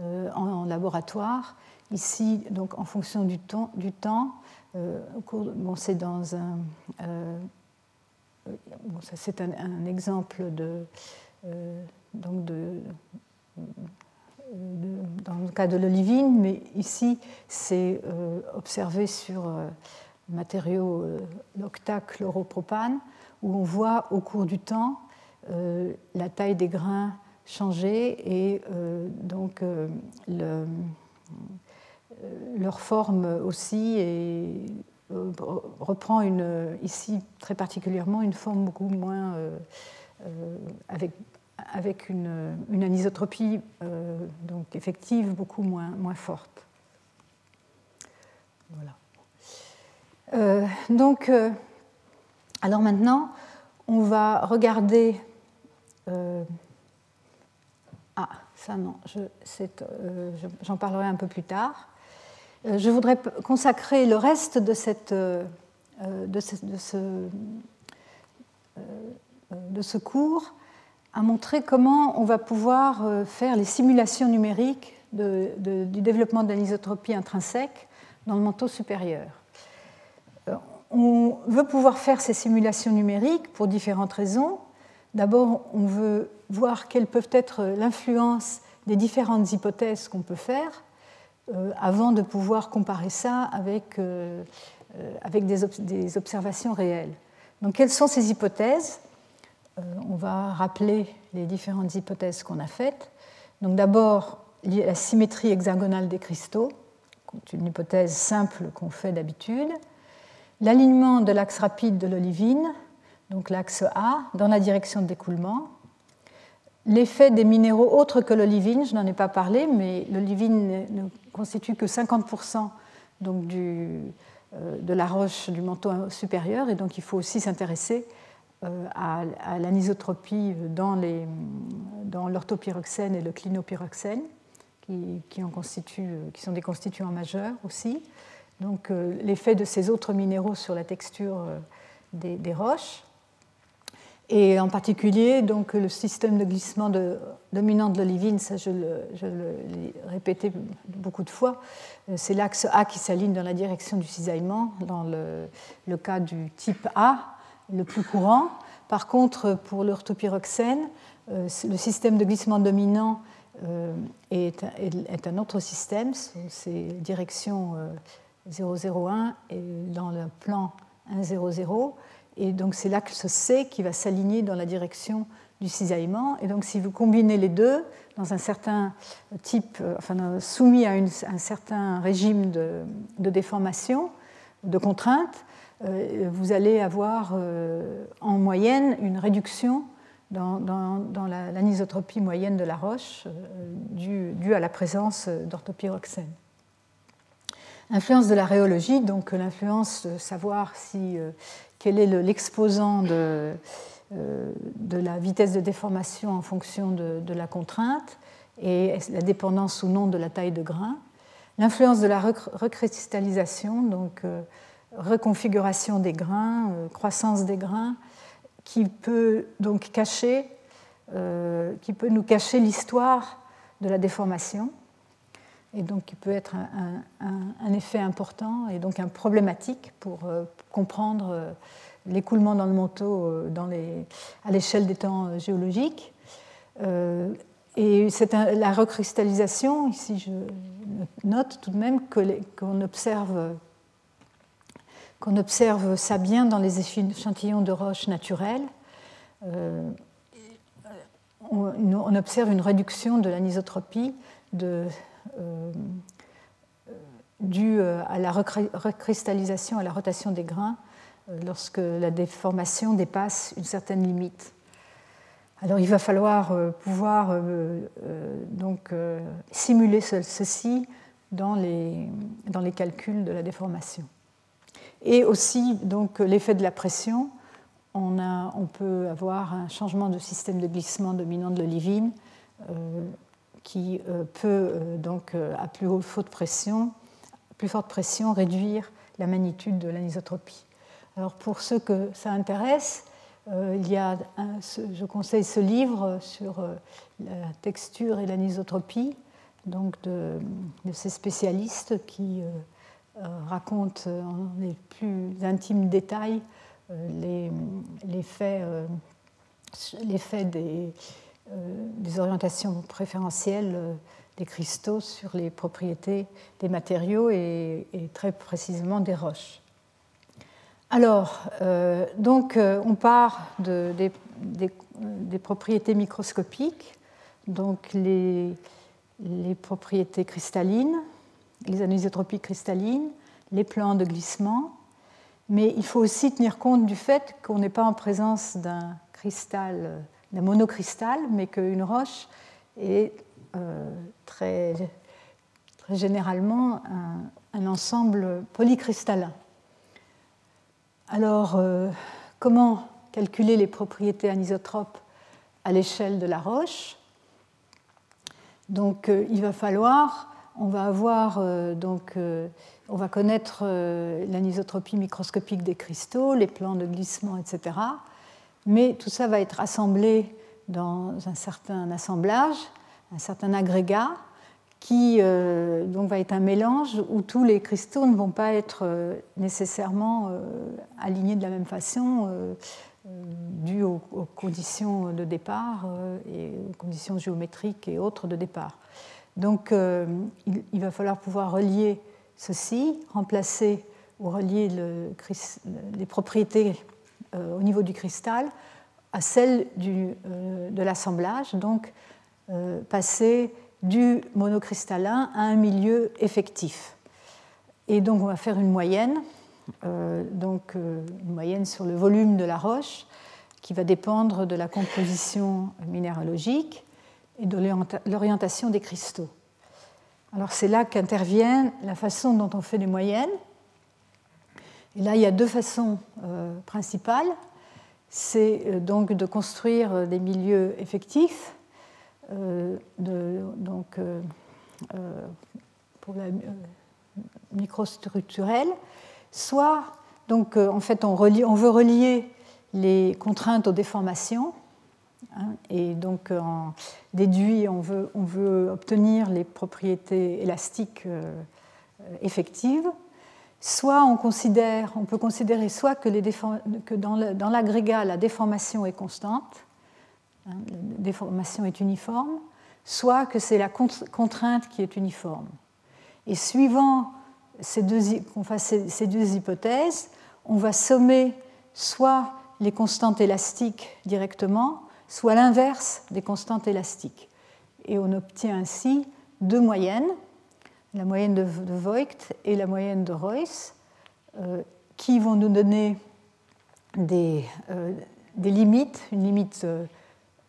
euh, en, laboratoire. Ici, donc, en fonction du temps, du temps c'est dans un, bon, c'est un, exemple de, donc de, dans le cas de l'olivine, mais ici, c'est observé sur matériau euh, l'octachloropropane, où on voit au cours du temps euh, la taille des grains changer et euh, donc leur forme aussi et reprend une, ici très particulièrement une forme beaucoup moins avec, avec une, une anisotropie donc effective beaucoup moins, moins forte. Voilà. Euh, donc, euh, alors maintenant, on va regarder. Euh, ah, ça non, j'en parlerai un peu plus tard. je voudrais consacrer le reste de, cette, de, ce, de, ce, de ce cours à montrer comment on va pouvoir faire les simulations numériques du développement de l'anisotropie intrinsèque dans le manteau supérieur on veut pouvoir faire ces simulations numériques pour différentes raisons. D'abord, on veut voir quelle peut être l'influence des différentes hypothèses qu'on peut faire euh, avant de pouvoir comparer ça avec, euh, euh, avec des, observations réelles. Donc, quelles sont ces hypothèses? On va rappeler les différentes hypothèses qu'on a faites. Donc, d'abord, la symétrie hexagonale des cristaux, une hypothèse simple qu'on fait d'habitude l'alignement de l'axe rapide de l'olivine, donc l'axe A, dans la direction de d'écoulement, l'effet des minéraux autres que l'olivine, je n'en ai pas parlé, mais l'olivine ne constitue que 50% donc euh, de la roche du manteau supérieur, et donc il faut aussi s'intéresser euh, à, l'anisotropie dans, dans l'orthopyroxène et le clinopyroxène, qui sont des constituants majeurs aussi donc euh, l'effet de ces autres minéraux sur la texture euh, des, roches. Et en particulier, donc, le système de glissement dominant de l'olivine, ça je, l'ai répété beaucoup de fois, euh, c'est l'axe A qui s'aligne dans la direction du cisaillement, dans le, cas du type A, le plus courant. Par contre, pour l'orthopyroxène, le système de glissement dominant est, un autre système, c'est direction 001 et dans le plan 100. Et donc c'est l'axe C qui va s'aligner dans la direction du cisaillement. Et donc si vous combinez les deux dans un certain type, euh, enfin soumis à un certain régime de, déformation, de contrainte, euh, vous allez avoir euh, en moyenne une réduction dans, dans, l'anisotropie moyenne de la roche due, due à la présence d'orthopyroxène. Influence de la rhéologie, donc l'influence de savoir si, euh, quel est l'exposant de, euh, de, la vitesse de déformation en fonction de, la contrainte et la dépendance ou non de la taille de grain. L'influence de la recristallisation, donc euh, reconfiguration des grains, croissance des grains, qui peut donc cacher, qui peut nous cacher l'histoire de la déformation et donc qui peut être un, effet important et donc un problématique pour euh, comprendre euh, l'écoulement dans le manteau euh, à l'échelle des temps géologiques. et c'est la recristallisation, ici je note tout de même qu'on observe, qu'on observe ça bien dans les échantillons de roches naturelles. on, observe une réduction de l'anisotropie de euh, dû euh, à la recristallisation, à la rotation des grains, euh, lorsque la déformation dépasse une certaine limite. Alors il va falloir pouvoir donc, simuler ceci dans les, dans les calculs de la déformation. Et aussi l'effet de la pression. On, a, on, peut avoir un changement de système de glissement dominant de l'olivine qui peut donc à plus haute pression, plus forte pression réduire la magnitude de l'anisotropie. Alors pour ceux que ça intéresse, euh, il y a je conseille ce livre sur euh, la texture et l'anisotropie, donc de, ces spécialistes qui euh, racontent en les plus intimes détails l'effet des, des, orientations préférentielles des cristaux sur les propriétés des matériaux et, très précisément des roches. Alors, euh, donc, euh, on part de, des, propriétés microscopiques, donc les, les, propriétés cristallines, les anisotropies cristallines, les plans de glissement, mais il faut aussi tenir compte du fait qu'on n'est pas en présence d'un cristal, d'un monocristal, mais qu'une roche est euh, très, généralement un, ensemble polycristallin. Alors, euh, comment calculer les propriétés anisotropes à l'échelle de la roche? Donc, euh, il va falloir, on va avoir, donc, on va connaître l'anisotropie microscopique des cristaux, les plans de glissement, etc. Mais tout ça va être assemblé dans un certain assemblage un certain agrégat qui euh, donc va être un mélange où tous les cristaux ne vont pas être euh, nécessairement euh, alignés de la même façon dû aux, conditions de départ et aux conditions géométriques et autres de départ. Donc il, va falloir pouvoir relier ceci, remplacer ou relier le, les propriétés au niveau du cristal à celles du, de l'assemblage. Donc euh, passer du monocristallin à un milieu effectif. Et donc on va faire une moyenne, euh, donc euh, une moyenne sur le volume de la roche qui va dépendre de la composition minéralogique et de l'orientation des cristaux. Alors c'est là qu'intervient la façon dont on fait des moyennes. Et là, il y a deux façons principales. C'est donc de construire des milieux effectifs euh, donc, euh, euh, pour la microstructurelle, soit donc en fait on, veut relier les contraintes aux déformations hein, et donc en déduit on veut obtenir les propriétés élastiques effectives soit on peut considérer soit que, dans l'agrégat la déformation est constante, Hein, la déformation est uniforme, soit que c'est la contrainte qui est uniforme. Et suivant ces deux, ces deux hypothèses, on va sommer soit les constantes élastiques directement, soit l'inverse des constantes élastiques. Et on obtient ainsi deux moyennes, la moyenne de, Voigt et la moyenne de Royce, euh, qui vont nous donner des, euh, des limites, une limite euh,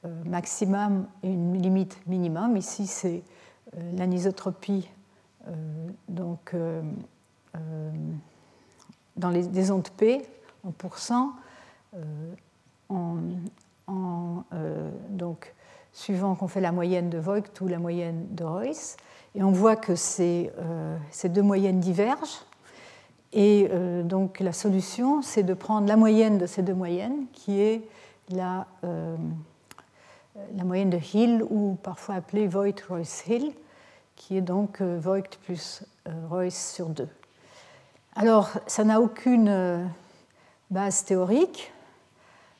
euh, maximum et une limite minimum. Ici, c'est l'anisotropie donc, dans les, des ondes P en pourcent, en, donc, suivant qu'on fait la moyenne de Voigt ou la moyenne de Royce. Et on voit que ces, ces deux moyennes divergent. Et donc la solution, c'est de prendre la moyenne de ces deux moyennes, qui est la, la moyenne de Hill, ou parfois appelée Voigt-Royce-Hill, qui est donc euh, Voigt plus euh, Royce sur 2. Alors, ça n'a aucune euh, base théorique,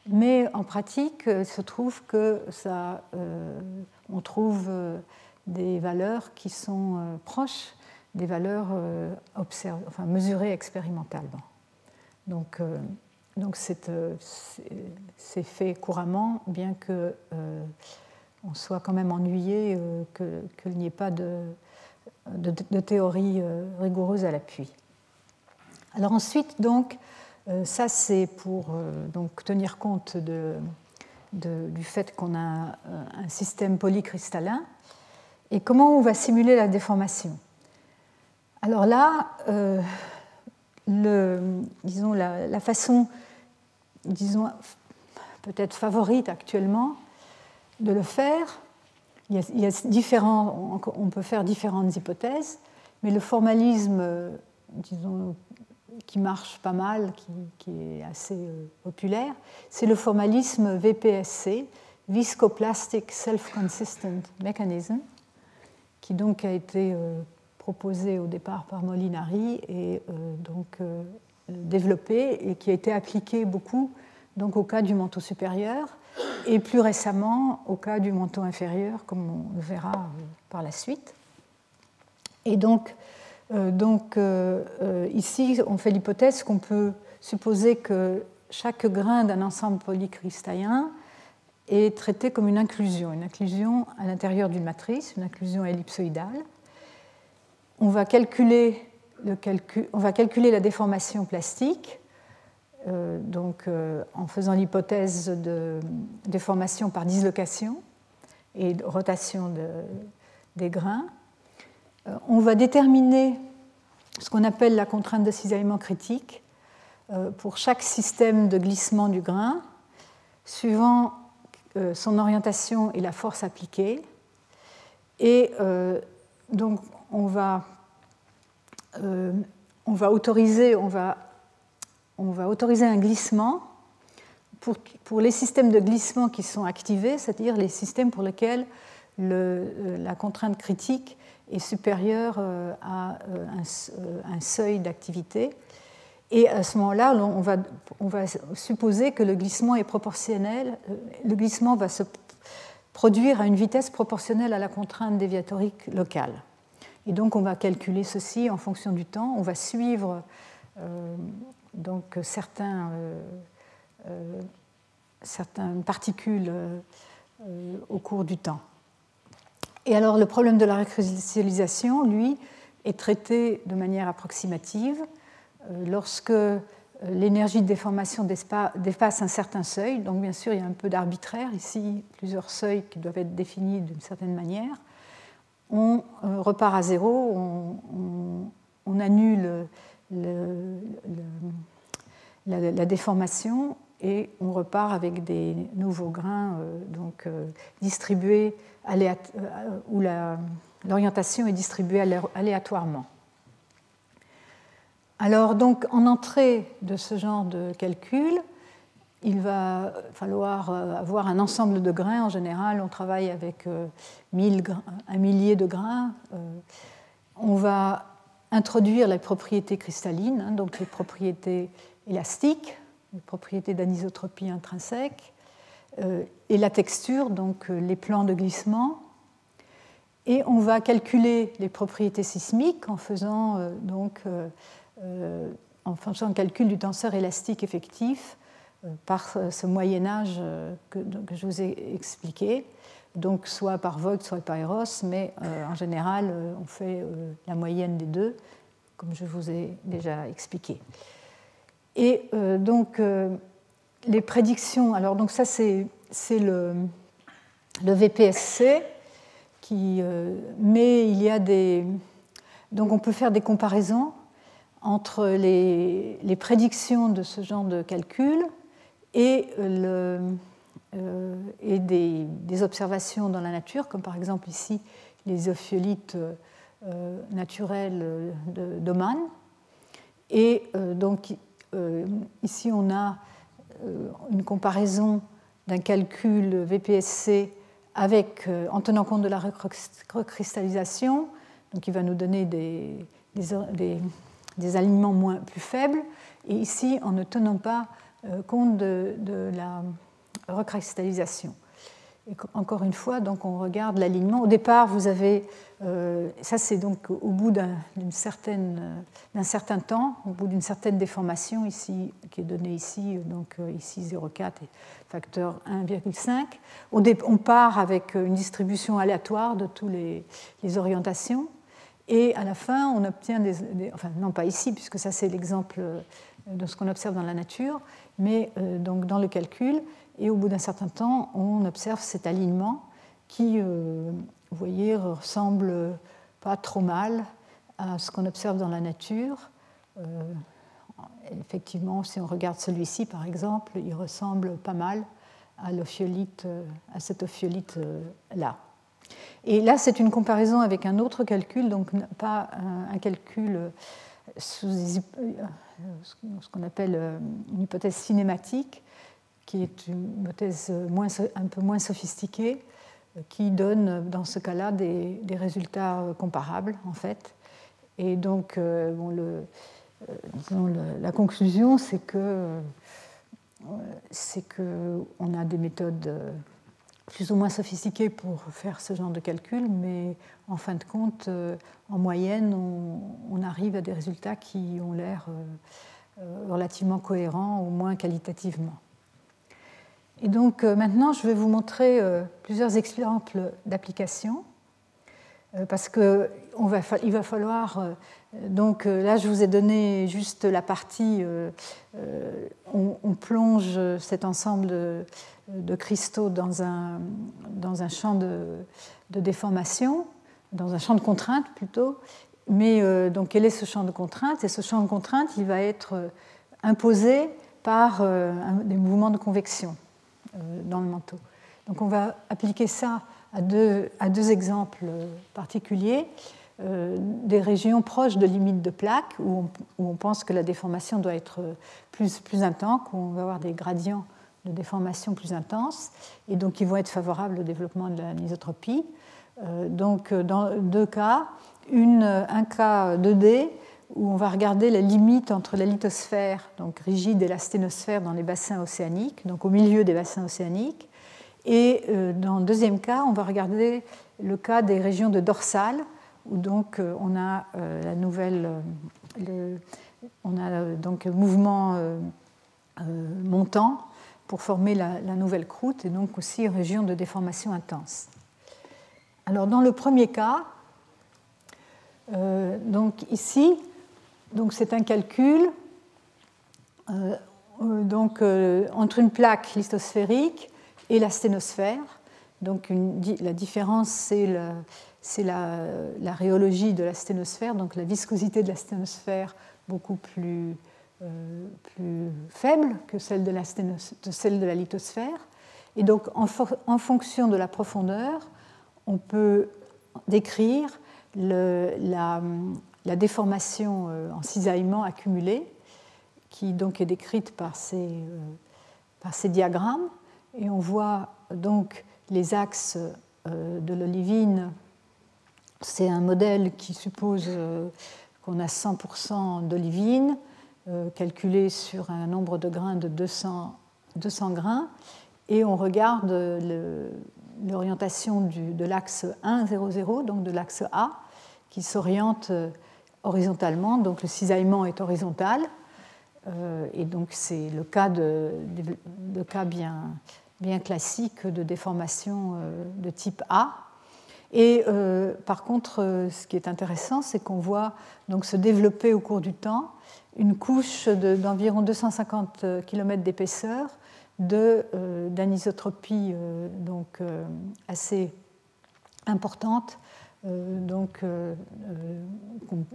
mais en pratique, il se trouve que ça, on trouve des valeurs qui sont proches des valeurs enfin, mesurées expérimentalement. Donc, donc euh, c'est fait couramment, bien que euh, on soit quand même ennuyé euh, qu'il n'y ait pas de, de, théorie rigoureuse à l'appui. Alors ensuite, donc, ça c'est pour donc, tenir compte de du fait qu'on a un système polycristallin. Et comment on va simuler la déformation? Alors là, le, disons, la, façon, disons, peut-être favorite actuellement de le faire, il y a, différents, on peut faire différentes hypothèses, mais le formalisme, disons, qui marche pas mal, qui, est assez euh, populaire, c'est le formalisme VPSC, Viscoplastic Self-Consistent Mechanism, qui donc a été euh, proposé au départ par Molinari et euh, donc développé et qui a été appliqué beaucoup donc au cas du manteau supérieur et plus récemment au cas du manteau inférieur, comme on le verra par la suite. Et donc, euh, donc euh, euh, ici, on fait l'hypothèse qu'on peut supposer que chaque grain d'un ensemble polycristallin est traité comme une inclusion, une inclusion à l'intérieur d'une matrice, une inclusion ellipsoïdale. On va calculer, on va calculer la déformation plastique, donc en faisant l'hypothèse de déformation par dislocation et rotation des grains. Euh, on va déterminer ce qu'on appelle la contrainte de cisaillement critique euh, pour chaque système de glissement du grain, suivant euh, son orientation et la force appliquée. Et donc, on va, on va, autoriser, un glissement pour, les systèmes de glissement qui sont activés, c'est-à-dire les systèmes pour lesquels le, la contrainte critique est supérieur euh, à euh, euh, un, seuil d'activité. Et à ce moment-là, on va, supposer que le glissement est proportionnel. Le glissement va se produire à une vitesse proportionnelle à la contrainte déviatorique locale. Et donc, on va calculer ceci en fonction du temps. On va suivre donc certains, certaines particules au cours du temps. Et alors le problème de la récristallisation, lui, est traité de manière approximative euh, lorsque euh, l'énergie de déformation dépasse un certain seuil. Donc bien sûr, il y a un peu d'arbitraire ici, plusieurs seuils qui doivent être définis d'une certaine manière. On euh, repart à zéro, on, annule la, déformation et on repart avec des nouveaux grains donc, distribués euh, où l'orientation est distribuée aléatoirement. Alors donc en entrée de ce genre de calcul, il va falloir euh, avoir un ensemble de grains. En général, on travaille avec euh, un millier de grains. On va introduire les propriétés cristallines, hein, donc les propriétés élastiques, les propriétés d'anisotropie intrinsèque, euh, et la texture, donc euh, les plans de glissement. Et on va calculer les propriétés sismiques en faisant, euh, donc, en faisant un calcul du tenseur élastique effectif par ce Moyen Âge que, je vous ai expliqué, donc soit par Voigt, soit par Eros, mais en général, on fait la moyenne des deux, comme je vous ai déjà expliqué. Et donc, les prédictions, alors donc ça c'est, le, le, VPSC, qui, euh, mais il y a des... Donc on peut faire des comparaisons entre les, les prédictions de ce genre de calcul et, le, euh, et des, observations dans la nature, comme par exemple ici les ophiolites euh, naturels d'Oman. Et donc ici on a euh, une comparaison d'un calcul VPSC avec, euh, en tenant compte de la recristallisation, donc il va nous donner des, alignements moins, plus faibles, et ici en ne tenant pas euh, compte de, la recristallisation encore une fois, donc on regarde l'alignement. Au départ, vous avez, euh, ça c'est donc au bout d'un certain temps, au bout d'une certaine déformation ici, qui est donnée ici, donc euh, ici 0,4 et facteur 1,5. On, on, part avec une distribution aléatoire de toutes les, orientations. Et à la fin, on obtient des, Enfin, non pas ici, puisque ça c'est l'exemple de ce qu'on observe dans la nature, mais euh, donc dans le calcul, Et au bout d'un certain temps, on observe cet alignement qui, vous voyez, ressemble pas trop mal à ce qu'on observe dans la nature. effectivement, si on regarde celui-ci, par exemple, il ressemble pas mal à, à cet ophiolite-là. Et là, c'est une comparaison avec un autre calcul, donc pas un, calcul sous euh, ce qu'on appelle euh, une hypothèse cinématique, qui est une hypothèse un peu moins sophistiquée, euh, qui donne dans ce cas-là des, résultats comparables, en fait. Et donc, la conclusion, c'est que c'est qu'on a des méthodes plus ou moins sophistiqués pour faire ce genre de calcul, mais en fin de compte, euh, en moyenne, on, arrive à des résultats qui ont l'air euh, euh, relativement cohérents, au moins qualitativement. Et donc maintenant, je vais vous montrer plusieurs exemples d'applications, parce qu'il va falloir donc là, je vous ai donné juste la partie, on, plonge cet ensemble de, de cristaux dans un, dans un champ de, déformation, dans un champ de contrainte plutôt. Mais euh, donc, quel est ce champ de contrainte Et ce champ de contrainte, il va être euh, imposé par euh, des mouvements de convection dans le manteau. Donc, on va appliquer ça à deux, à deux exemples particuliers. Des régions proches de limites de plaque, où on, pense que la déformation doit être plus, intense, où on va avoir des gradients de déformation plus intense, et donc ils vont être favorables au développement de l'anisotropie. Euh, donc dans deux cas, un cas 2D où on va regarder la limite entre la lithosphère, donc rigide, et la sténosphère dans les bassins océaniques, donc au milieu des bassins océaniques. Et euh, dans le deuxième cas, on va regarder le cas des régions de dorsale, où donc euh, on a la nouvelle, le, on a donc mouvement montant pour former la, nouvelle croûte et donc aussi région de déformation intense. Alors dans le premier cas, euh, donc ici, donc c'est un calcul euh, euh, donc, entre une plaque lithosphérique et la sténosphère. Donc la différence, c'est la, la, rhéologie de la sténosphère, donc la viscosité de la sténosphère beaucoup plus euh, plus faible que celle de la, celle de la lithosphère. Et donc, en, en, fonction de la profondeur, on peut décrire le, la, la, déformation euh, en cisaillement accumulée, qui donc est décrite par ces, euh, par ces diagrammes. Et on voit donc les axes de l'olivine. C'est un modèle qui suppose qu'on a 100% d'olivine euh, calculé sur un nombre de grains de 200, 200 grains, et on regarde l'orientation de l'axe 1, 0, 0, donc de l'axe A, qui s'oriente euh, horizontalement, donc le cisaillement est horizontal, euh, et donc c'est le cas, bien classique de déformation de type A. Et par contre, ce qui est intéressant, c'est qu'on voit donc se développer au cours du temps une couche d'environ 250 km d'épaisseur euh, d'anisotropie euh, euh, assez importante qu'on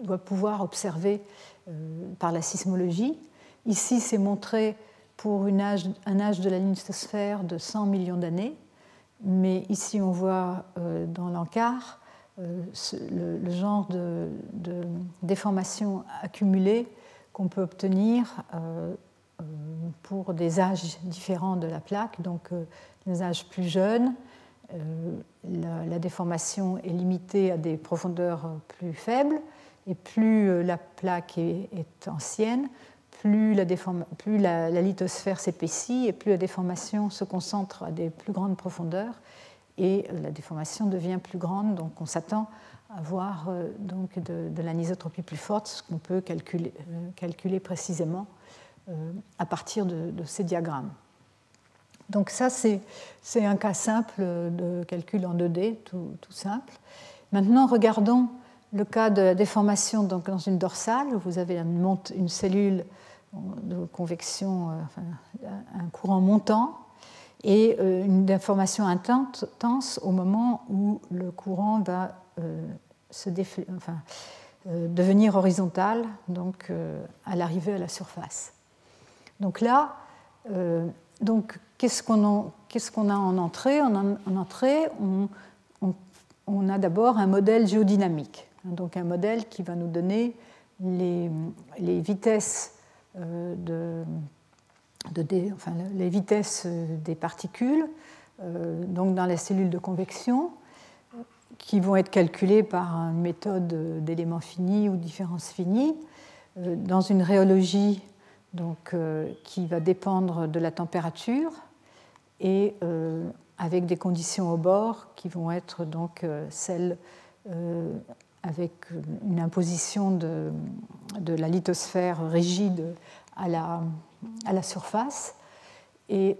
doit pouvoir observer par la sismologie. Ici, c'est montré pour un âge de la lithosphère de 100 millions d'années, mais ici on voit dans l'encart le, genre de, déformation accumulée qu'on peut obtenir euh, euh, pour des âges différents de la plaque, donc euh, des âges plus jeunes. La, déformation est limitée à des profondeurs plus faibles, et plus la plaque est, ancienne, plus, la, lithosphère s'épaissit et plus la déformation se concentre à des plus grandes profondeurs et la déformation devient plus grande. Donc on s'attend avoir euh, donc de, de l'anisotropie plus forte, ce qu'on peut calculer, euh, précisément euh, à partir de, ces diagrammes. Donc ça, c'est un cas simple de calcul en 2D, tout, simple. Maintenant, regardons le cas de la déformation dans une dorsale. Vous avez une cellule de convection, enfin, un courant montant. et une déformation intense au moment où le courant va se enfin, devenir horizontal, donc à l'arrivée à la surface. Donc là, donc, qu'est-ce qu'on a en entrée? En, entrée, on, a d'abord un modèle géodynamique, hein, donc un modèle qui va nous donner les, vitesses euh, les vitesses des particules euh, donc dans la cellule de convection qui vont être calculées par une méthode d'éléments finis ou différences finies. Euh, dans une rhéologie donc, euh, qui va dépendre de la température et euh, avec des conditions au bord qui vont être donc euh, celles avec une imposition de, la lithosphère rigide à la, surface et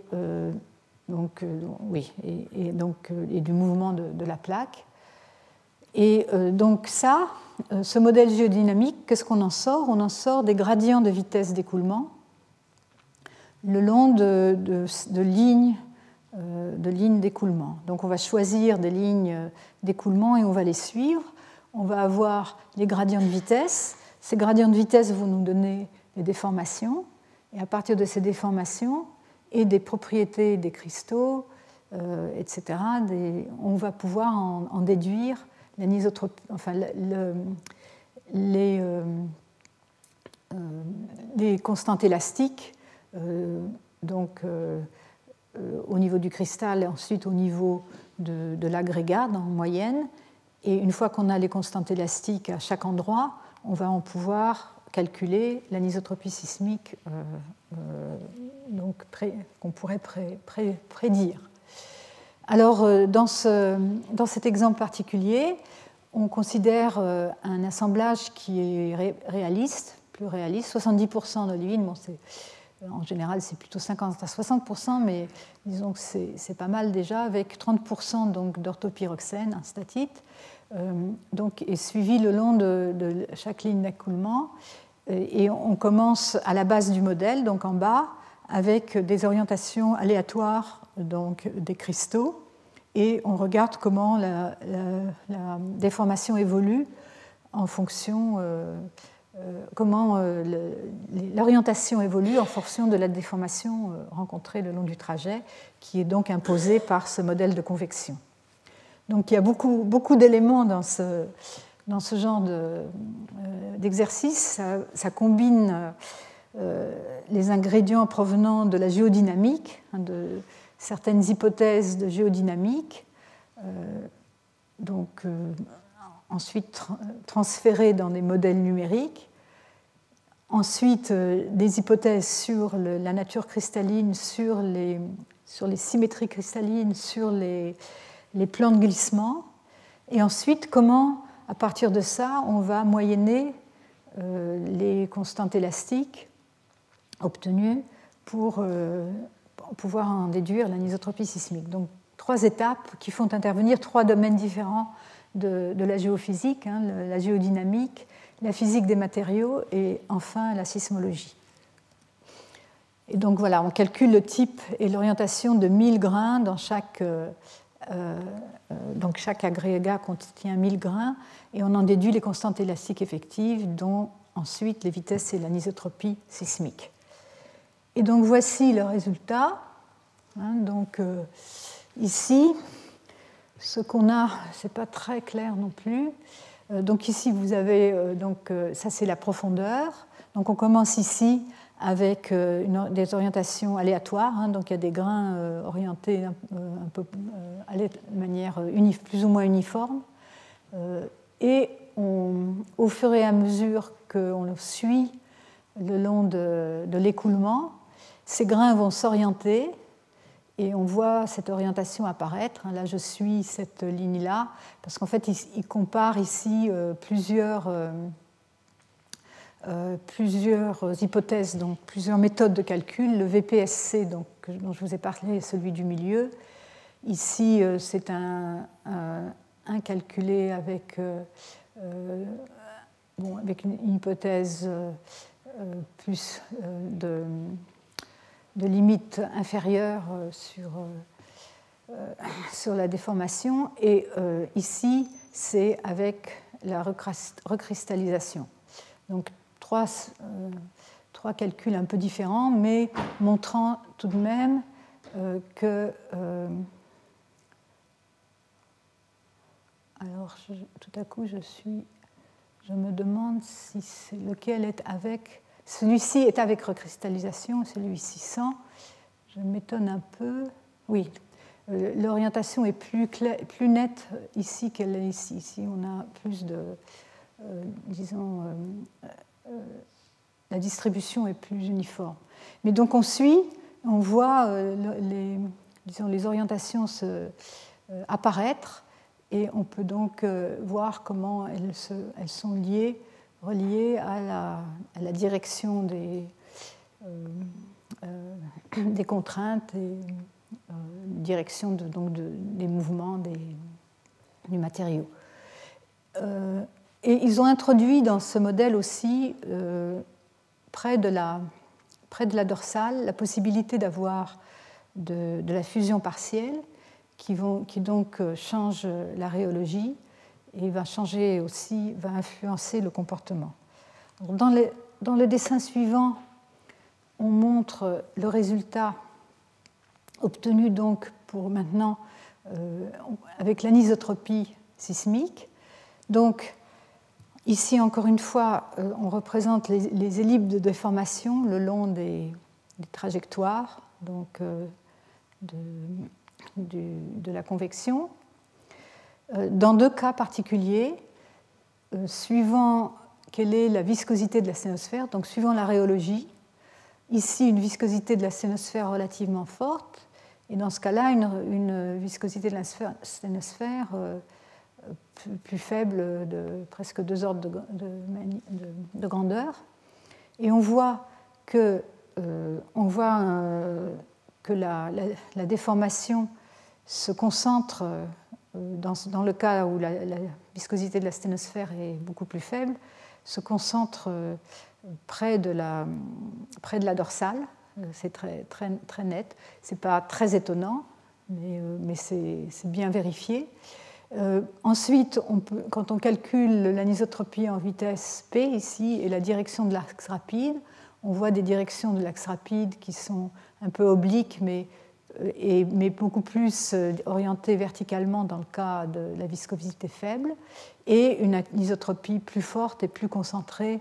donc oui et, donc du mouvement de, la plaque et donc ça euh, ce modèle géodynamique, qu'est-ce qu'on en sort? On en sort des gradients de vitesse d'écoulement le long euh, de lignes d'écoulement. Donc on va choisir des lignes d'écoulement et on va les suivre. On va avoir les gradients de vitesse. Ces gradients de vitesse vont nous donner des déformations. Et à partir de ces déformations et des propriétés des cristaux, euh, etc., on va pouvoir en déduire euh, euh, les, constantes élastiques, donc au niveau du cristal et ensuite au niveau de l'agrégat en moyenne. Et une fois qu'on a les constantes élastiques à chaque endroit, on va en pouvoir calculer l'anisotropie sismique donc qu'on pourrait prédire. Alors, euh, dans, cet exemple particulier, on considère euh, un assemblage qui est réaliste, plus réaliste, 70% d'olivine. Bon, en général, c'est plutôt 50 à 60%, mais disons que c'est pas mal déjà, avec 30% d'orthopyroxène, un statite, euh, donc, est suivi le long de, chaque ligne d'écoulement. Et on commence à la base du modèle, donc en bas, avec des orientations aléatoires donc, des cristaux et on regarde comment la, déformation évolue en fonction, euh, euh, comment euh, l'orientation évolue en fonction de la déformation rencontrée le long du trajet, qui est donc imposée par ce modèle de convection. Donc il y a beaucoup, beaucoup d'éléments dans ce, dans ce genre d'exercice. ça, combine les ingrédients provenant de la géodynamique, hein, de certaines hypothèses de géodynamique, euh, donc euh, ensuite transférées dans des modèles numériques, ensuite euh, des hypothèses sur la nature cristalline, sur les, sur les symétries cristallines, sur les, les plans de glissement, et ensuite comment, à partir de ça, on va moyenner les constantes élastiques obtenues pour pouvoir en déduire l'anisotropie sismique. Donc trois étapes qui font intervenir trois domaines différents de, la géophysique, hein, la géodynamique, la physique des matériaux et enfin la sismologie. Et donc voilà, on calcule le type et l'orientation de 1000 grains dans chaque, euh, euh, donc chaque agrégat contient 1000 grains et on en déduit les constantes élastiques effectives dont ensuite les vitesses et l'anisotropie sismique. Et donc voici le résultat. Hein, donc euh, ici, ce qu'on a, c'est pas très clair non plus. Euh, donc ici, vous avez euh, donc ça c'est la profondeur. Donc on commence ici avec des orientations aléatoires. Hein, donc il y a des grains orientés un, peu de manière plus ou moins uniforme. et au fur et à mesure qu'on suit le long de l'écoulement, ces grains vont s'orienter et on voit cette orientation apparaître. Là, je suis cette ligne-là, parce qu'en fait, il, compare ici euh, plusieurs, euh, euh, plusieurs hypothèses, donc plusieurs méthodes de calcul. Le VPSC, donc, dont je vous ai parlé, celui du milieu. Ici, c'est un, calculé avec, bon, avec une hypothèse plus de de limite inférieure sur, sur la déformation. Et ici, c'est avec la recristallisation. Donc trois, trois calculs un peu différents, mais montrant tout de même que alors, tout à coup, je suis. Je me demande si c'est lequel est avec. Celui-ci est avec recristallisation, celui-ci sans. Je m'étonne un peu. Oui, euh, l'orientation est plus, plus nette ici qu'elle est ici. Ici, on a plus de. Euh, disons. Euh, la distribution est plus uniforme. Mais donc, on suit, on voit les, disons, les orientations se, apparaître et on peut donc euh, voir comment elles, sont liées, reliées à la, direction des, euh, euh, des contraintes et direction donc des mouvements des, du matériau. Et ils ont introduit dans ce modèle aussi, près, de la, près de la dorsale, la possibilité d'avoir de, la fusion partielle qui, vont, qui donc euh, change la rhéologie et va changer aussi, va influencer le comportement. Dans, dans le dessin suivant, on montre le résultat obtenu donc pour maintenant euh, avec l'anisotropie sismique. Donc ici encore une fois, euh, on représente les, les, ellipses de déformation le long des, trajectoires donc, de, de la convection. Euh, dans deux cas particuliers, euh, suivant quelle est la viscosité de la sténosphère, donc suivant la rhéologie, ici une viscosité de la sténosphère relativement forte, et dans ce cas-là, une, viscosité de la sténosphère euh, plus, faible de presque deux ordres de, grandeur. Et on voit que, voit que la, déformation se concentre, euh, dans, le cas où la, viscosité de la sténosphère est beaucoup plus faible, se concentre euh, près de la, dorsale. Euh, c'est très, très, très net. Ce n'est pas très étonnant, mais, mais c'est bien vérifié. Ensuite, on peut, quand on calcule l'anisotropie en vitesse p ici et la direction de l'axe rapide, on voit des directions de l'axe rapide qui sont un peu oblique, mais, euh, beaucoup plus euh, orientée verticalement dans le cas de la viscosité faible, et une anisotropie plus forte et plus concentrée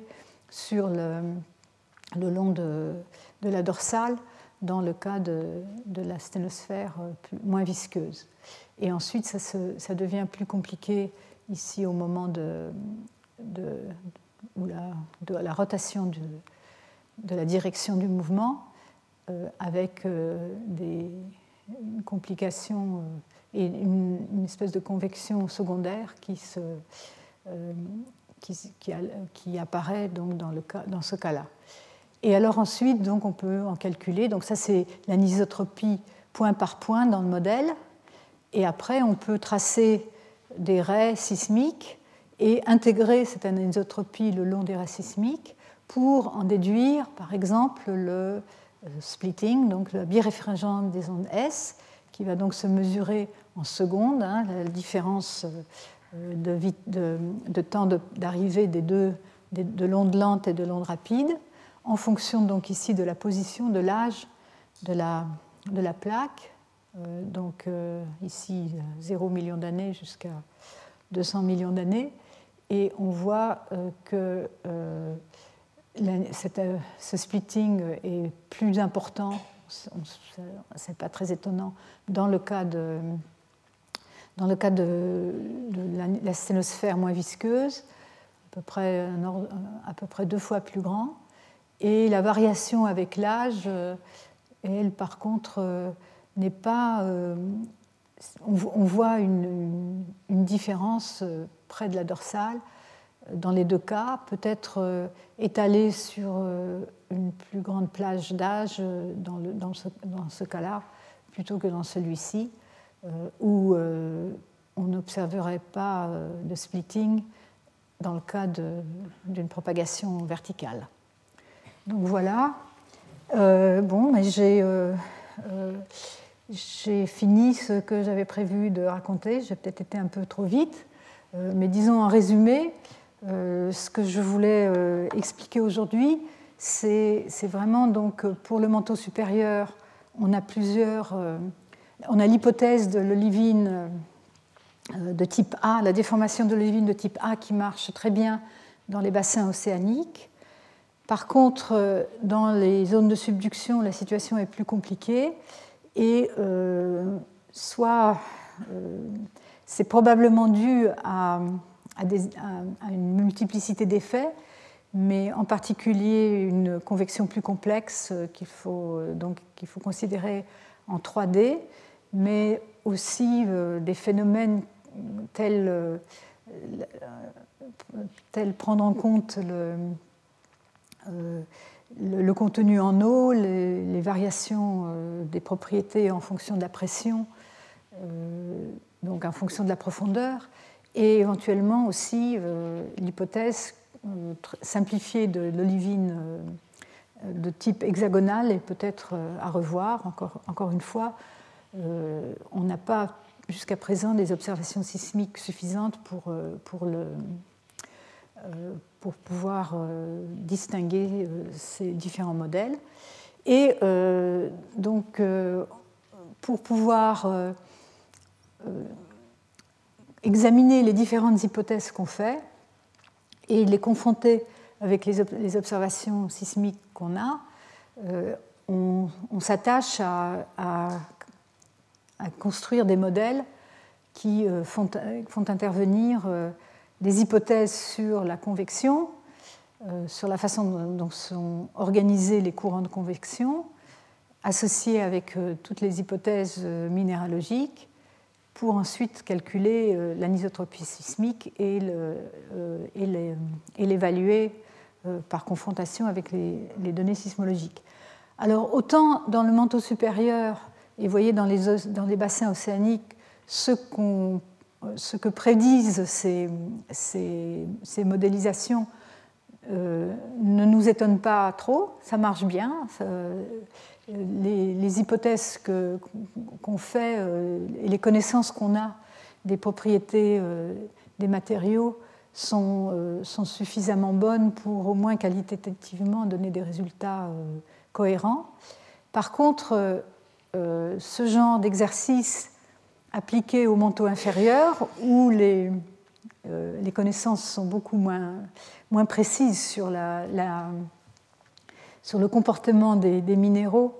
sur le, long de, la dorsale dans le cas de, de la sténosphère euh, moins visqueuse. Et ensuite, ça, devient plus compliqué ici au moment de, la, rotation de la direction du mouvement. Euh, avec euh, des complications euh, et une, espèce de convection secondaire qui, apparaît donc dans ce cas-là. Et alors ensuite, donc, on peut en calculer. Donc ça, c'est l'anisotropie point par point dans le modèle. Et après, on peut tracer des raies sismiques et intégrer cette anisotropie le long des raies sismiques pour en déduire, par exemple, le, euh, splitting, donc la biréfringente des ondes S, qui va donc se mesurer en secondes, hein, la différence euh, de, de, temps d'arrivée des deux, de l'onde lente et de l'onde rapide, en fonction donc ici de la position, de l'âge de la, de la plaque, euh, donc ici 0 million d'années jusqu'à 200 millions d'années, et on voit que euh, ce splitting est plus important, ce n'est pas très étonnant, dans le cas de, dans le cas de, la, sténosphère moins visqueuse, à peu, près, à peu près deux fois plus grand. Et la variation avec l'âge, euh, elle, par contre, euh, n'est pas. On voit une, différence près de la dorsale dans les deux cas, peut-être euh, étalé sur euh, une plus grande plage d'âge euh, dans, dans, ce, ce cas-là, plutôt que dans celui-ci, où on n'observerait pas de splitting dans le cas d'une propagation verticale. Donc voilà. bon, mais j'ai j'ai fini ce que j'avais prévu de raconter. J'ai peut-être été un peu trop vite, mais disons en résumé, ce que je voulais expliquer aujourd'hui, c'est vraiment donc pour le manteau supérieur, on a plusieurs. on a l'hypothèse de l'olivine de type A, la déformation de l'olivine de type A qui marche très bien dans les bassins océaniques. Par contre, euh, dans les zones de subduction, la situation est plus compliquée et euh, soit euh, c'est probablement dû à, une multiplicité d'effets, mais en particulier une convection plus complexe qu'il faut, donc, qu'il faut considérer en 3D, mais aussi des phénomènes tels tel prendre en compte le, euh, le, contenu en eau, les, variations euh, des propriétés en fonction de la pression, euh, donc en fonction de la profondeur, et éventuellement aussi l'hypothèse simplifiée de l'olivine de type hexagonal est peut-être à revoir, encore, une fois. on n'a pas jusqu'à présent des observations sismiques suffisantes pour, pour le, euh, pour pouvoir euh, distinguer euh, ces différents modèles. Et donc, pour pouvoir examiner les différentes hypothèses qu'on fait et les confronter avec les, observations sismiques qu'on a, on, s'attache à, construire des modèles qui font intervenir des hypothèses sur la convection, euh, sur la façon dont sont organisés les courants de convection, associés avec euh, toutes les hypothèses euh, minéralogiques, pour ensuite calculer l'anisotropie sismique et l'évaluer par confrontation avec les, données sismologiques. Alors autant dans le manteau supérieur, et voyez dans les, dans les bassins océaniques, ce qu'on ce que prédisent ces, modélisations euh, ne nous étonne pas trop, ça marche bien. les, hypothèses qu'on fait euh, et les connaissances qu'on a des propriétés euh, des matériaux sont, sont, suffisamment bonnes pour au moins qualitativement donner des résultats cohérents. Par contre, ce genre d'exercice appliqué au manteau inférieur, où les, euh, connaissances sont beaucoup moins, précises sur, le comportement des, minéraux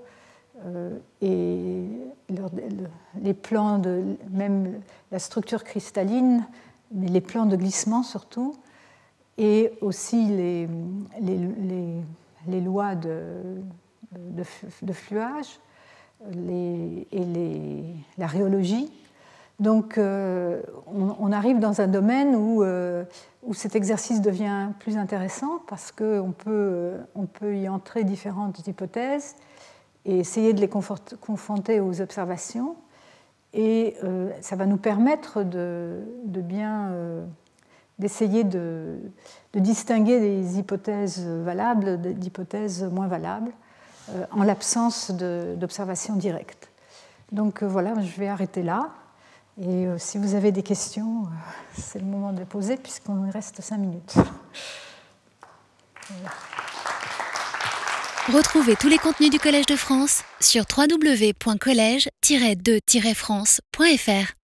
euh, et les plans de même la structure cristalline, mais les plans de glissement surtout, et aussi les, lois de, de, de fluage et la rhéologie donc euh, on, arrive dans un domaine euh, où, cet exercice devient plus intéressant parce qu'on peut, on peut y entrer différentes hypothèses et essayer de les confronter aux observations. Et euh, ça va nous permettre de, bien d'essayer de, distinguer des hypothèses valables d'hypothèses moins valables en l'absence d'observations directes. Donc voilà, je vais arrêter là. Et euh, si vous avez des questions, euh, c'est le moment de les poser puisqu'on reste cinq minutes.
Retrouvez tous les contenus du Collège de France sur www.colège-2-france.fr.